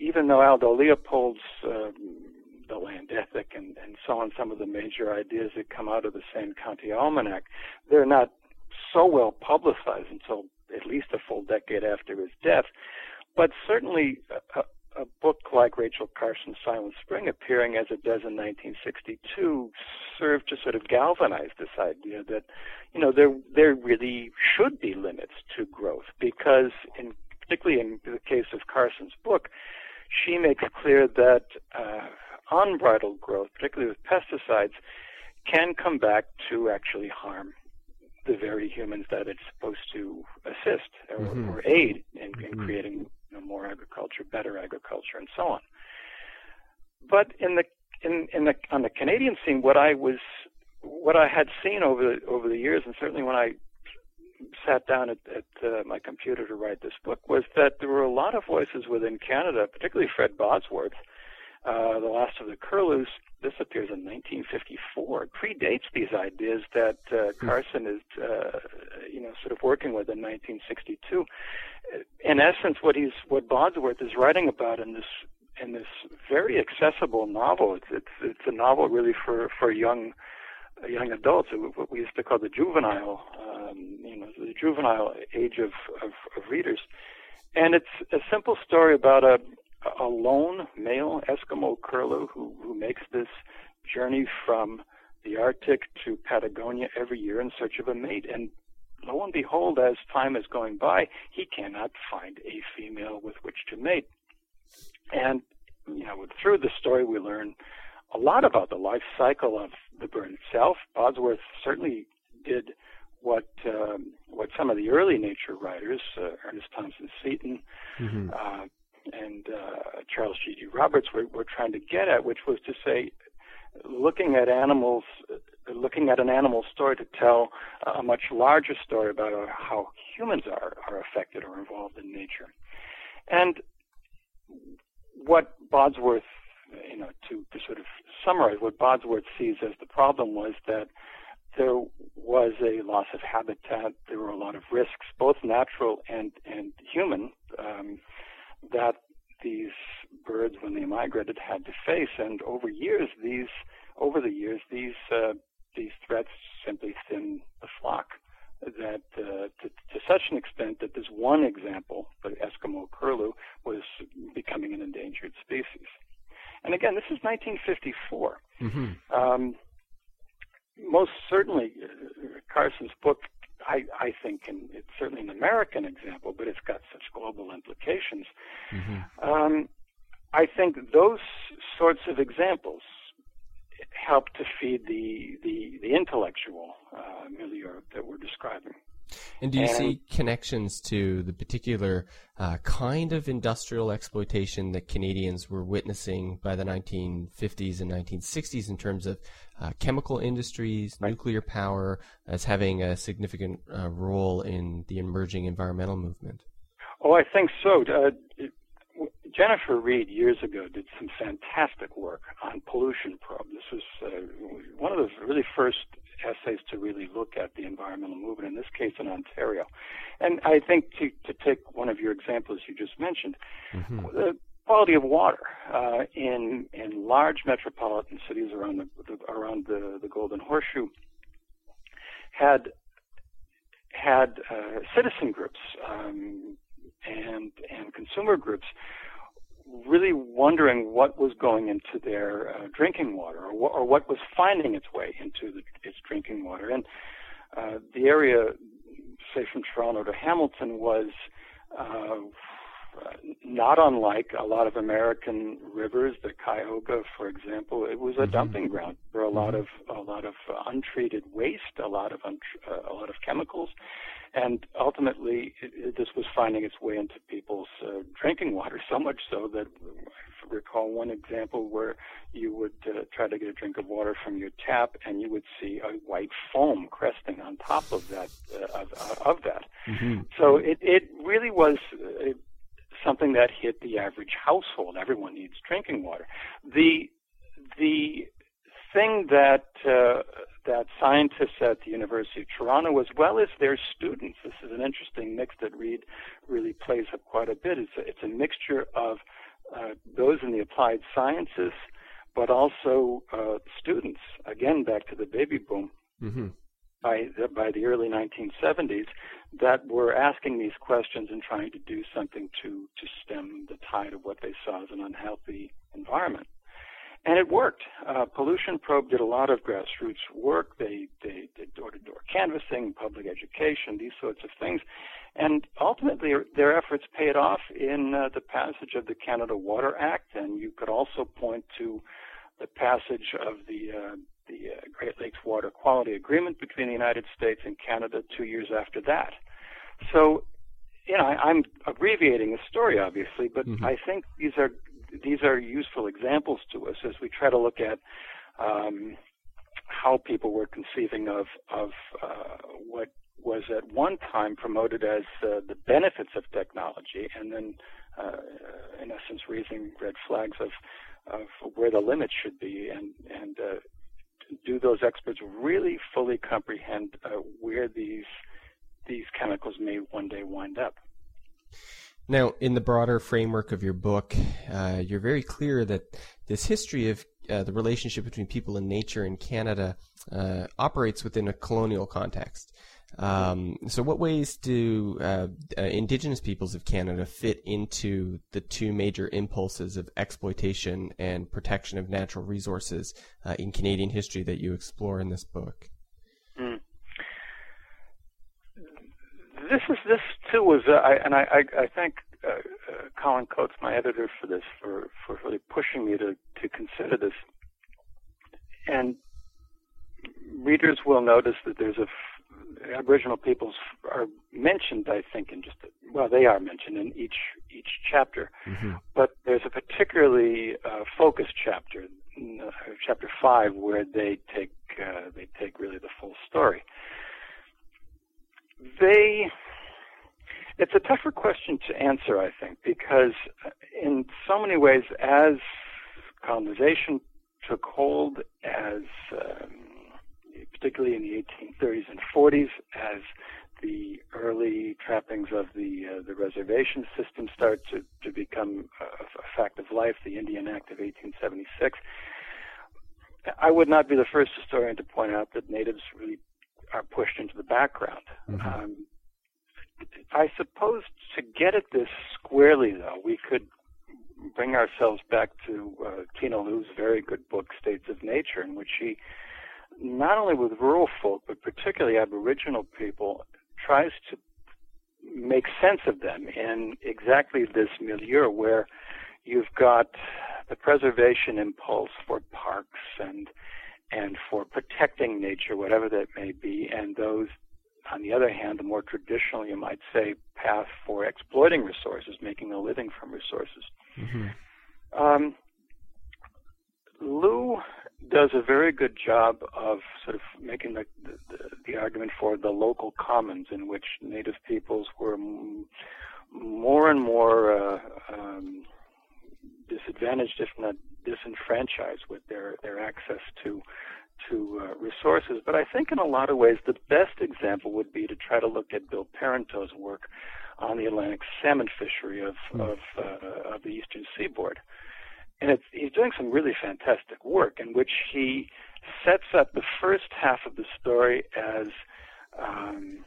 Speaker 2: even though Aldo Leopold's uh, the land ethic and, and so on, some of the major ideas that come out of the Sand County Almanac, they're not so well publicized until at least a full decade after his death. But certainly, a, a book like Rachel Carson's Silent Spring appearing as it does in 1962 served to sort of galvanize this idea that, you know, there there really should be limits to growth because, in particularly in the case of Carson's book, she makes clear that uh, unbridled growth, particularly with pesticides, can come back to actually harm the very humans that it's supposed to assist or, mm-hmm. or aid in, in mm-hmm. creating know, more agriculture, better agriculture, and so on. But in the in, in the on the Canadian scene, what I was what I had seen over the, over the years, and certainly when I sat down at, at uh, my computer to write this book, was that there were a lot of voices within Canada, particularly Fred Bodsworth, uh, the last of the Curlews, this appears in 1954. It predates these ideas that uh, hmm. Carson is, uh, you know, sort of working with in 1962. In essence, what he's, what Bodsworth is writing about in this, in this very accessible novel, it's, it's, it's a novel really for for young, young adults, what we used to call the juvenile, um, you know, the juvenile age of, of, of readers. And it's a simple story about a a lone male Eskimo curlew who, who makes this journey from the Arctic to Patagonia every year in search of a mate. And lo and behold, as time is going by, he cannot find a female with which to mate. And, you know, through the story, we learn a lot about the life cycle of the bird itself. Bodsworth certainly did what um, what some of the early nature writers, uh, Ernest Thompson Seton, mm-hmm. uh, and uh, Charles G.G. Roberts were, were trying to get at, which was to say, looking at animals, looking at an animal story to tell a much larger story about how humans are, are affected or involved in nature. And what Bodsworth, you know, to, to sort of summarize, what Bodsworth sees as the problem was that there was a loss of habitat. There were a lot of risks, both natural and and human, um, that these birds, when they migrated, had to face. And over years, these over the years, these uh, these threats simply thin the flock. That uh, to, to such an extent that this one example, the Eskimo curlew, was becoming an endangered species. And again, this is 1954. Mm-hmm. Um, most certainly, uh, Carson's book I, I think, and it's certainly an American example, but it's got such global implications. Mm-hmm. Um, I think those sorts of examples help to feed the the, the intellectual uh, milieu that we're describing.
Speaker 5: And do you and, see connections to the particular uh, kind of industrial exploitation that Canadians were witnessing by the 1950s and 1960s in terms of uh, chemical industries, right. nuclear power, as having a significant uh, role in the emerging environmental movement?
Speaker 2: Oh, I think so. Uh, Jennifer Read years ago did some fantastic work on pollution probe. This was uh, one of the really first essays to really look at the environmental movement, in this case in Ontario. And I think to, to take one of your examples you just mentioned, mm-hmm. the quality of water uh, in in large metropolitan cities around the, the around the, the Golden Horseshoe had had uh, citizen groups um, and and consumer groups really wondering what was going into their uh, drinking water or, wh- or what was finding its way into the, its drinking water. And uh, the area, say from Toronto to Hamilton, was uh, not unlike a lot of American rivers, the Cuyahoga, for example. It was a mm-hmm. dumping ground for a lot mm-hmm. of a lot of untreated waste, a lot of unt- uh, a lot of chemicals, and ultimately, it, it, this was finding its way into people's uh, drinking water, so much so that I recall one example where you would uh, try to get a drink of water from your tap, and you would see a white foam cresting on top of that uh, of, uh, of that. Mm-hmm. So it it really was. Uh, something that hit the average household. Everyone needs drinking water. The the thing that uh, that scientists at the University of Toronto, as well as their students, this is an interesting mix that Read really plays up quite a bit. It's a, it's a mixture of uh, those in the applied sciences, but also uh, students. Again, back to the baby boom. Mm-hmm. By the, by the early 1970s that were asking these questions and trying to do something to to stem the tide of what they saw as an unhealthy environment. And it worked. Uh, Pollution Probe did a lot of grassroots work. They, they did door-to-door canvassing, public education, these sorts of things. And ultimately, their efforts paid off in uh, the passage of the Canada Water Act. And you could also point to the passage of the uh, Great Lakes Water Quality Agreement between the United States and Canada two years after that. So, you know, I, am abbreviating the story, obviously, but mm-hmm. I think these are these are useful examples to us as we try to look at um, how people were conceiving of of uh, what was at one time promoted as uh, the benefits of technology, and then, uh, in essence, raising red flags of of where the limits should be, and and uh, do those experts really fully comprehend uh, where these these chemicals may one day wind up?
Speaker 5: Now, in the broader framework of your book, uh, you're very clear that this history of uh, the relationship between people and nature in Canada uh, operates within a colonial context. Um, so, what ways do uh, uh, Indigenous peoples of Canada fit into the two major impulses of exploitation and protection of natural resources uh, in Canadian history that you explore in this book? Mm.
Speaker 2: This is this too was, uh, I, and I, I, I thank uh, uh, Colin Coates, my editor, for this, for for really pushing me to to consider this. And readers will notice that there's a Aboriginal peoples are mentioned, I think, in just well, they are mentioned in each each chapter, mm-hmm. but there's a particularly uh, focused chapter, uh, chapter five, where they take uh, they take really the full story. They, it's a tougher question to answer, I think, because in so many ways, as colonization took hold, as um, particularly in the 1830s and 40s, as the early trappings of the uh, the reservation system start to, to become a, a, fact of life, the Indian Act of 1876. I would not be the first historian to point out that natives really are pushed into the background. Mm-hmm. Um, I suppose to get at this squarely, though, we could bring ourselves back to uh, Tina Loo's very good book, States of Nature, in which she not only with rural folk, but particularly Aboriginal people, tries to make sense of them in exactly this milieu where you've got the preservation impulse for parks and and for protecting nature, whatever that may be, and those, on the other hand, the more traditional, you might say, path for exploiting resources, making a living from resources. Mm-hmm. Um, Loo does a very good job of sort of making the, the, the argument for the local commons in which native peoples were m- more and more uh, um, disadvantaged, if not disenfranchised, with their, their access to to uh, resources. But I think in a lot of ways the best example would be to try to look at Bill Parenteau's work on the Atlantic salmon fishery of mm. of, uh, of the eastern seaboard and it's, he's doing some really fantastic work in which he sets up the first half of the story as um,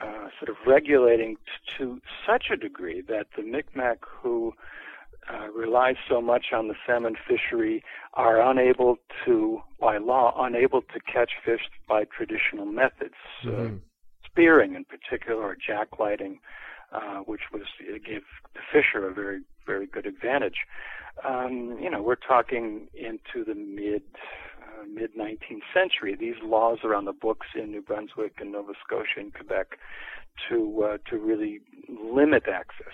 Speaker 2: uh, sort of regulating t- to such a degree that the Micmac who uh, rely so much on the salmon fishery are unable to, by law, unable to catch fish by traditional methods, mm-hmm. uh, spearing in particular, or jacklighting, uh, which was gave the fisher a very very good advantage. Um, you know, we're talking into the mid uh, mid 19th century. These laws are on the books in New Brunswick and Nova Scotia and Quebec to uh, to really limit access.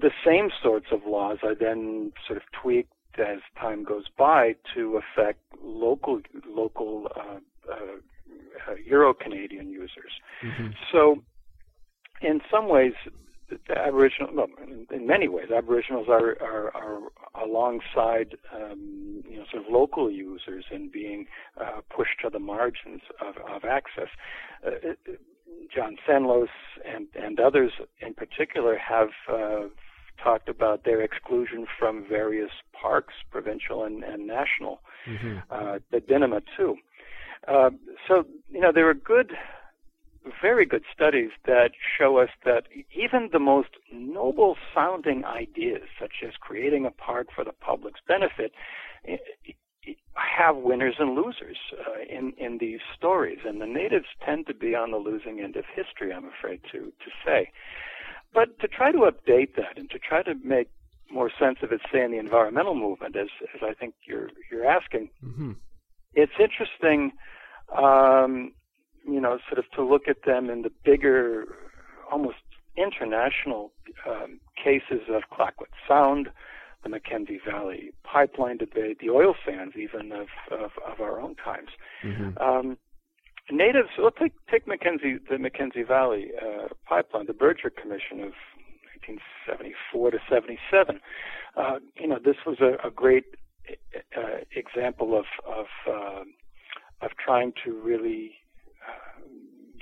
Speaker 2: The same sorts of laws are then sort of tweaked as time goes by to affect local local uh, uh, uh Euro Canadian users. Mm-hmm. So, in some ways, Aboriginal, well, in, many ways, Aboriginals are are, are alongside um, you know sort of local users and being uh, pushed to the margins of, of access. Uh, John Sandlos and and others in particular have uh, talked about their exclusion from various parks, provincial and, and national, mm-hmm. uh, the Dinema too. Uh, so, you know, there are good, very good studies that show us that even the most noble sounding ideas, such as creating a park for the public's benefit, have winners and losers uh, in in these stories, and the natives tend to be on the losing end of history. I'm afraid to to say, but to try to update that and to try to make more sense of it, say in the environmental movement, as as I think you're you're asking, mm-hmm. it's interesting, um, you know, sort of to look at them in the bigger, almost international um, cases of Clayoquot Sound the Mackenzie Valley pipeline debate, the oil sands even of, of, of our own times. Mm-hmm. Um, natives, well, take, take Mackenzie, the Mackenzie Valley uh, pipeline, the Berger Commission of 1974 to 77. Uh, you know, this was a, a great uh, example of of, uh, of trying to really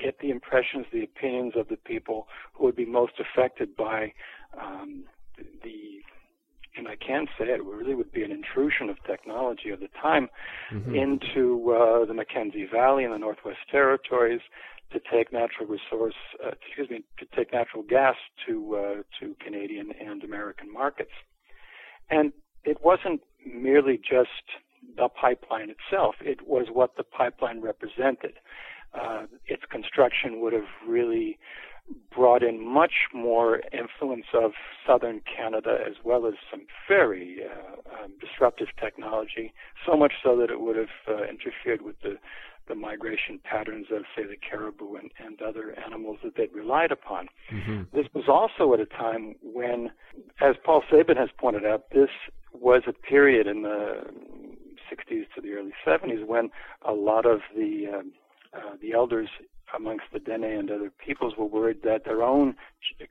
Speaker 2: get the impressions, the opinions of the people who would be most affected by um, the and I can say it, really would be an intrusion of technology of the time mm-hmm. into uh, the Mackenzie Valley and the Northwest Territories to take natural resource, uh, excuse me, to take natural gas to uh, to Canadian and American markets. And it wasn't merely just the pipeline itself; it was what the pipeline represented. Uh, its construction would have really brought in much more influence of southern Canada as well as some very uh, um, disruptive technology, so much so that it would have uh, interfered with the, the migration patterns of, say, the caribou and, and other animals that they'd relied upon. Mm-hmm. This was also at a time when, as Paul Sabin has pointed out, this was a period in the 60s to the early 70s when a lot of the um, uh, the elders amongst the Dene and other peoples were worried that their own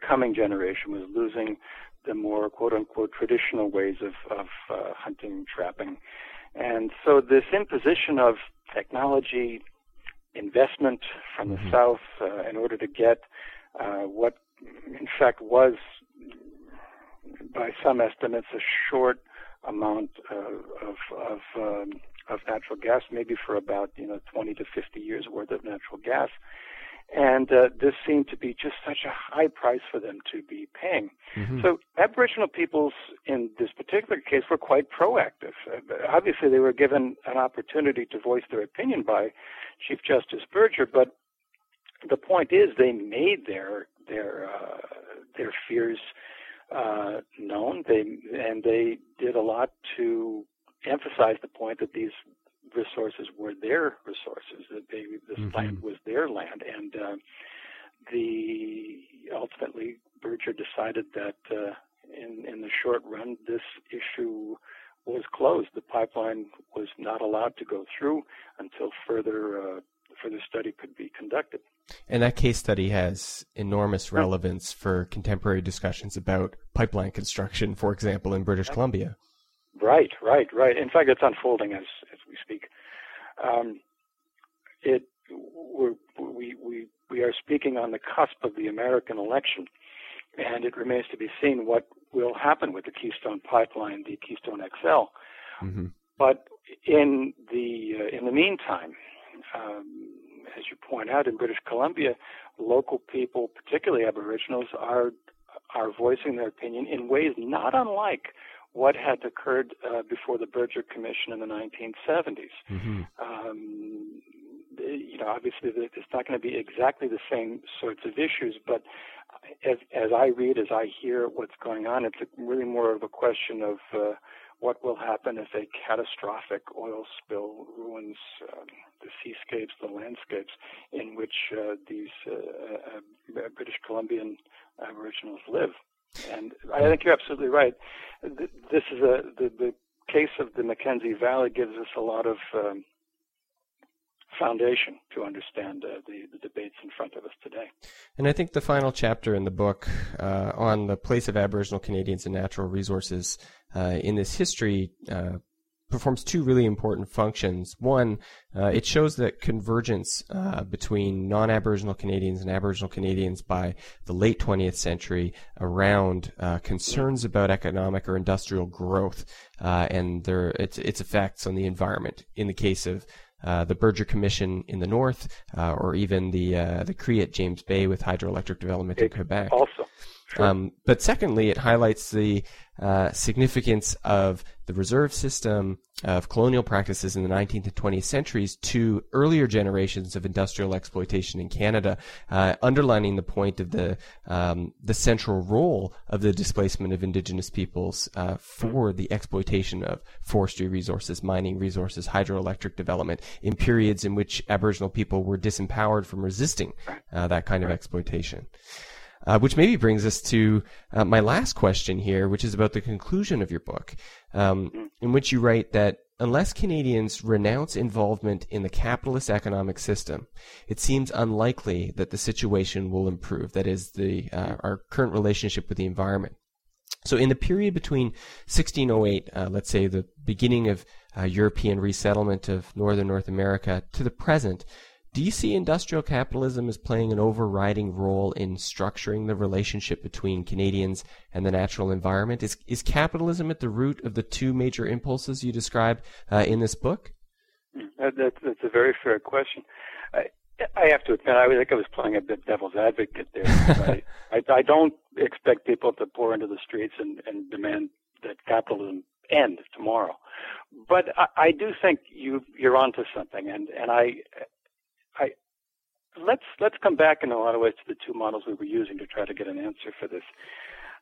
Speaker 2: coming generation was losing the more quote unquote traditional ways of, of uh, hunting, trapping. And so this imposition of technology, investment from the mm-hmm. South uh, in order to get uh, what in fact was, by some estimates, a short amount uh, of, of um, of natural gas, maybe for about you know 20 to 50 years worth of natural gas. And uh, this seemed to be just such a high price for them to be paying. Mm-hmm. So Aboriginal peoples in this particular case were quite proactive. Obviously, they were given an opportunity to voice their opinion by Chief Justice Berger, but the point is they made their their uh, their fears uh, known. They and they did a lot to emphasize the point that these resources were their resources, that they, this mm-hmm. land was their land, and uh, the ultimately Berger decided that uh, in in the short run this issue was closed. The pipeline was not allowed to go through until further uh, further study could be conducted.
Speaker 5: And that case study has enormous relevance for contemporary discussions about pipeline construction, for example, in British Columbia.
Speaker 2: Right, right, right. In fact, it's unfolding as as we speak. Um, it we're, we we we are speaking on the cusp of the American election, and it remains to be seen what will happen with the Keystone Pipeline, the Keystone XL. Mm-hmm. But in the uh, in the meantime, um, as you point out, in British Columbia, local people, particularly Aboriginals, are are voicing their opinion in ways not unlike what had occurred uh, before the Berger Commission in the 1970s. Mm-hmm. Um, you know, obviously it's not going to be exactly the same sorts of issues, but as, as I read, as I hear what's going on, it's really more of a question of uh, what will happen if a catastrophic oil spill ruins um, the seascapes, the landscapes in which uh, these uh, uh British Columbian Aboriginals live. And I think you're absolutely right. This is a the, the case of the Mackenzie Valley gives us a lot of um, foundation to understand uh, the, the, debates in front of us today.
Speaker 5: And I think the final chapter in the book uh, on the place of Aboriginal Canadians and natural resources uh, in this history uh, performs two really important functions. One, uh, it shows that convergence uh, between non-Aboriginal Canadians and Aboriginal Canadians by the late 20th century around uh, concerns about economic or industrial growth uh, and their its its effects on the environment. In the case of uh, the Berger Commission in the north, uh, or even the uh, the Cree at James Bay with hydroelectric development in Quebec.
Speaker 2: Also,
Speaker 5: Sure. Um, but secondly, it highlights the uh, significance of the reserve system of colonial practices in the 19th and 20th centuries to earlier generations of industrial exploitation in Canada, uh, underlining the point of the um, the central role of the displacement of Indigenous peoples uh, for the exploitation of forestry resources, mining resources, hydroelectric development in periods in which Aboriginal people were disempowered from resisting uh, that kind of exploitation. Uh, which maybe brings us to uh, my last question here, which is about the conclusion of your book, um, in which you write that unless Canadians renounce involvement in the capitalist economic system, it seems unlikely that the situation will improve. That is, the uh, our current relationship with the environment. So, in the period between 1608, uh, let's say the beginning of uh, European resettlement of northern North America, to the present, do you see industrial capitalism as playing an overriding role in structuring the relationship between Canadians and the natural environment? Is, is capitalism at the root of the two major impulses you describe uh, in this book?
Speaker 2: That, that, that's a very fair question. I, I have to admit, I think I was playing a bit devil's advocate there. <laughs> I, I, I don't expect people to pour into the streets and, and demand that capitalism end tomorrow. But I, I do think you you're onto something, and and I I let's let's come back in a lot of ways to the two models we were using to try to get an answer for this.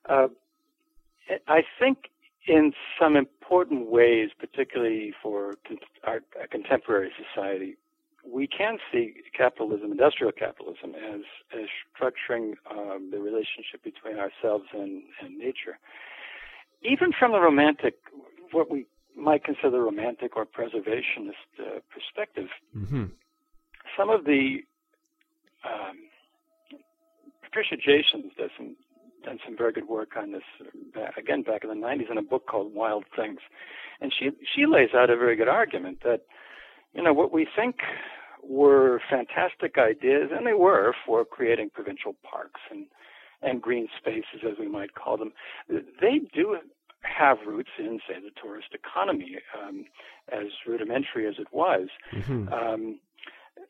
Speaker 2: Uh, I think in some important ways, particularly for our, our, contemporary society, we can see capitalism, industrial capitalism, as as structuring um, the relationship between ourselves and, and nature. Even from the romantic, what we might consider romantic or preservationist uh, perspective,
Speaker 5: mm-hmm
Speaker 2: some of the um, Patricia Jasen's does some done some very good work on this again back in the 90s in a book called Wild Things, and she she lays out a very good argument that you know what we think were fantastic ideas, and they were for creating provincial parks and and green spaces, as we might call them. They do have roots in, say, the tourist economy, um, as rudimentary as it was.
Speaker 5: Mm-hmm.
Speaker 2: Um,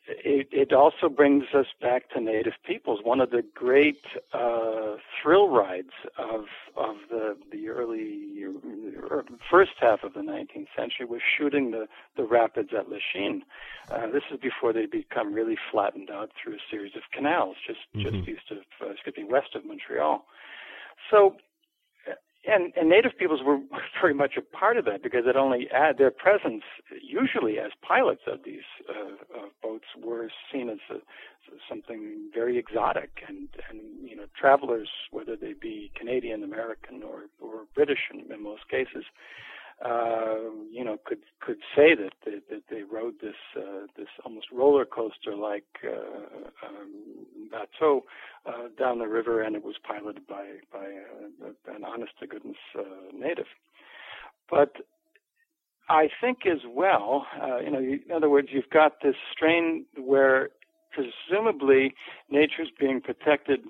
Speaker 2: it, it, also brings us back to native peoples. One of the great uh, thrill rides of of the the early er, first half of the 19th century was shooting the the rapids at Lachine. Uh, this is before they become really flattened out through a series of canals just mm-hmm. just east of uh, excuse west of Montreal. So and, and native peoples were <laughs> very much a part of that because it only add their presence usually as pilots of these uh, uh, boats were seen as a, something very exotic and and you know travelers whether they be Canadian American or or British in, in most cases uh, you know, could could say that they, that they rode this uh, this almost roller coaster like uh, um, bateau uh, down the river, and it was piloted by by uh, an honest to goodness uh, native. But I think as well, uh, you know, in other words, you've got this strain where presumably nature's being protected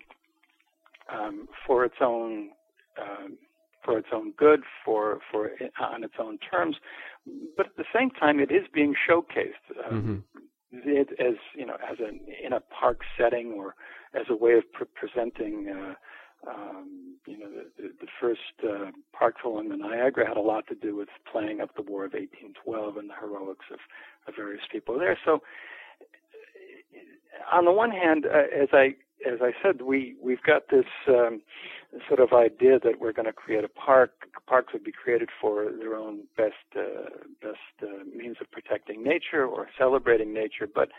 Speaker 2: um, for its own. Um, for its own good, for for on its own terms, but at the same time, it is being showcased. Um, mm-hmm. it, as you know, as an in a park setting or as a way of pre- presenting. Uh, um, you know, the, the, the first uh, parkville in the Niagara had a lot to do with playing up the War of 1812 and the heroics of, of various people there. So, on the one hand, uh, as I as I said, we we've got this um, sort of idea that we're going to create a park. Parks would be created for their own best uh, best uh, means of protecting nature or celebrating nature, but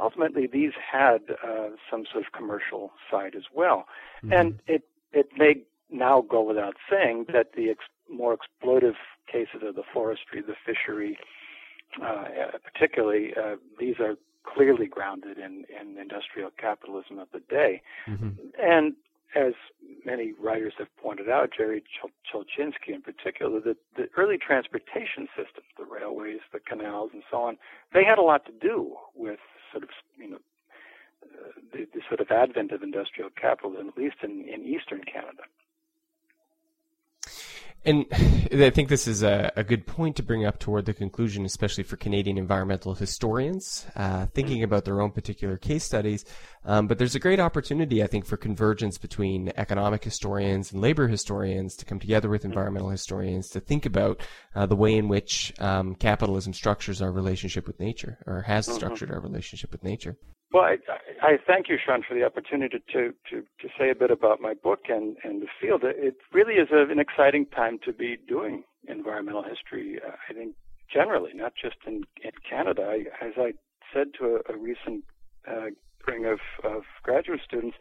Speaker 2: ultimately these had uh, some sort of commercial side as well. Mm-hmm. And it it may now go without saying that the ex- more exploitive cases of the forestry, the fishery, uh, particularly, uh, these are clearly grounded in, in industrial capitalism of the day.
Speaker 5: Mm-hmm.
Speaker 2: And as many writers have pointed out, Jerry Tulchinsky in particular, the, the early transportation systems, the railways, the canals, and so on, they had a lot to do with sort of, you know, uh, the, the sort of advent of industrial capitalism, at least in, in eastern Canada.
Speaker 5: And I think this is a, a, good point to bring up toward the conclusion, especially for Canadian environmental historians uh, thinking about their own particular case studies. Um, but there's a great opportunity, I think, for convergence between economic historians and labor historians to come together with environmental historians to think about uh, the way in which um, capitalism structures our relationship with nature, or has mm-hmm. structured our relationship with nature.
Speaker 2: Well, I, I, thank you, Sean, for the opportunity to, to, to say a bit about my book and, and the field. It really is a, an exciting time to be doing environmental history, uh, I think, generally, not just in, in Canada. I, as I said to a, a recent uh, of, of graduate students,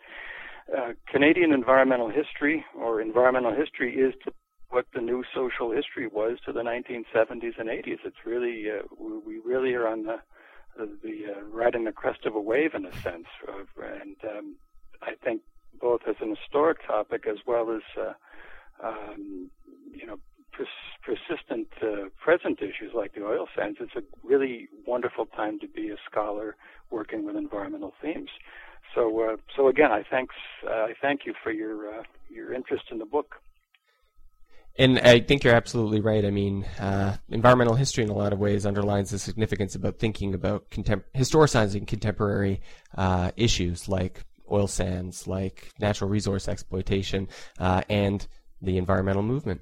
Speaker 2: uh, Canadian environmental history or environmental history is to what the new social history was to the 1970s and 80s. It's really, uh, we really are on the the, uh, riding the crest of a wave in a sense. And um, I think both as an historic topic as well as uh, um, you know pers- persistent uh, present issues like the oil sands, it's a really wonderful time to be a scholar working with environmental themes. So, uh, so again, I thanks uh, I thank you for your uh, your interest in the book.
Speaker 5: And I think you're absolutely right. I mean, uh, environmental history in a lot of ways underlines the significance about thinking about contem- historicizing contemporary uh, issues like oil sands, like natural resource exploitation, uh, and the environmental movement.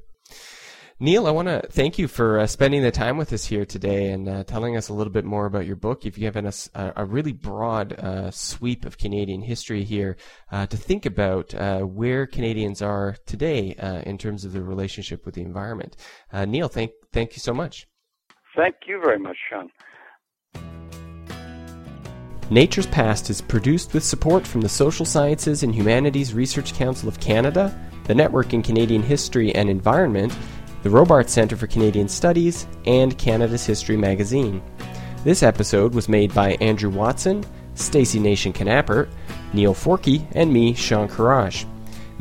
Speaker 5: Neil, I want to thank you for uh, spending the time with us here today and uh, telling us a little bit more about your book. If You've given us a, a really broad uh, sweep of Canadian history here uh, to think about uh, where Canadians are today uh, in terms of the relationship with the environment. Neil, thank thank you so much.
Speaker 2: Thank you very much, Sean.
Speaker 5: Nature's Past is produced with support from the Social Sciences and Humanities Research Council of Canada, the Network in Canadian History and Environment, the Robarts Centre for Canadian Studies, and Canada's History magazine. This episode was made by Andrew Watson, Stacy Nation Knapper, Neil Forkey, and me, Sean Kheraj.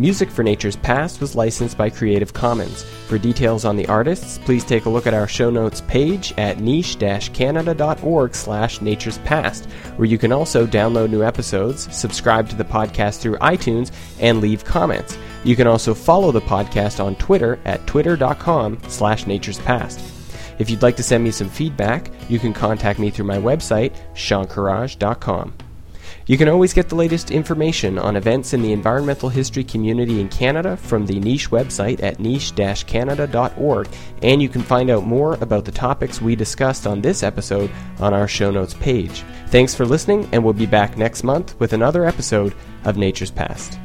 Speaker 5: Music for Nature's Past was licensed by Creative Commons. For details on the artists, please take a look at our show notes page at niche-canada.org slash nature's past, where you can also download new episodes, subscribe to the podcast through iTunes, and leave comments. You can also follow the podcast on Twitter at twitter.com slash naturespast. If you'd like to send me some feedback, you can contact me through my website, seankheraj.com. You can always get the latest information on events in the environmental history community in Canada from the Niche website at niche-canada.org, and you can find out more about the topics we discussed on this episode on our show notes page. Thanks for listening, and we'll be back next month with another episode of Nature's Past.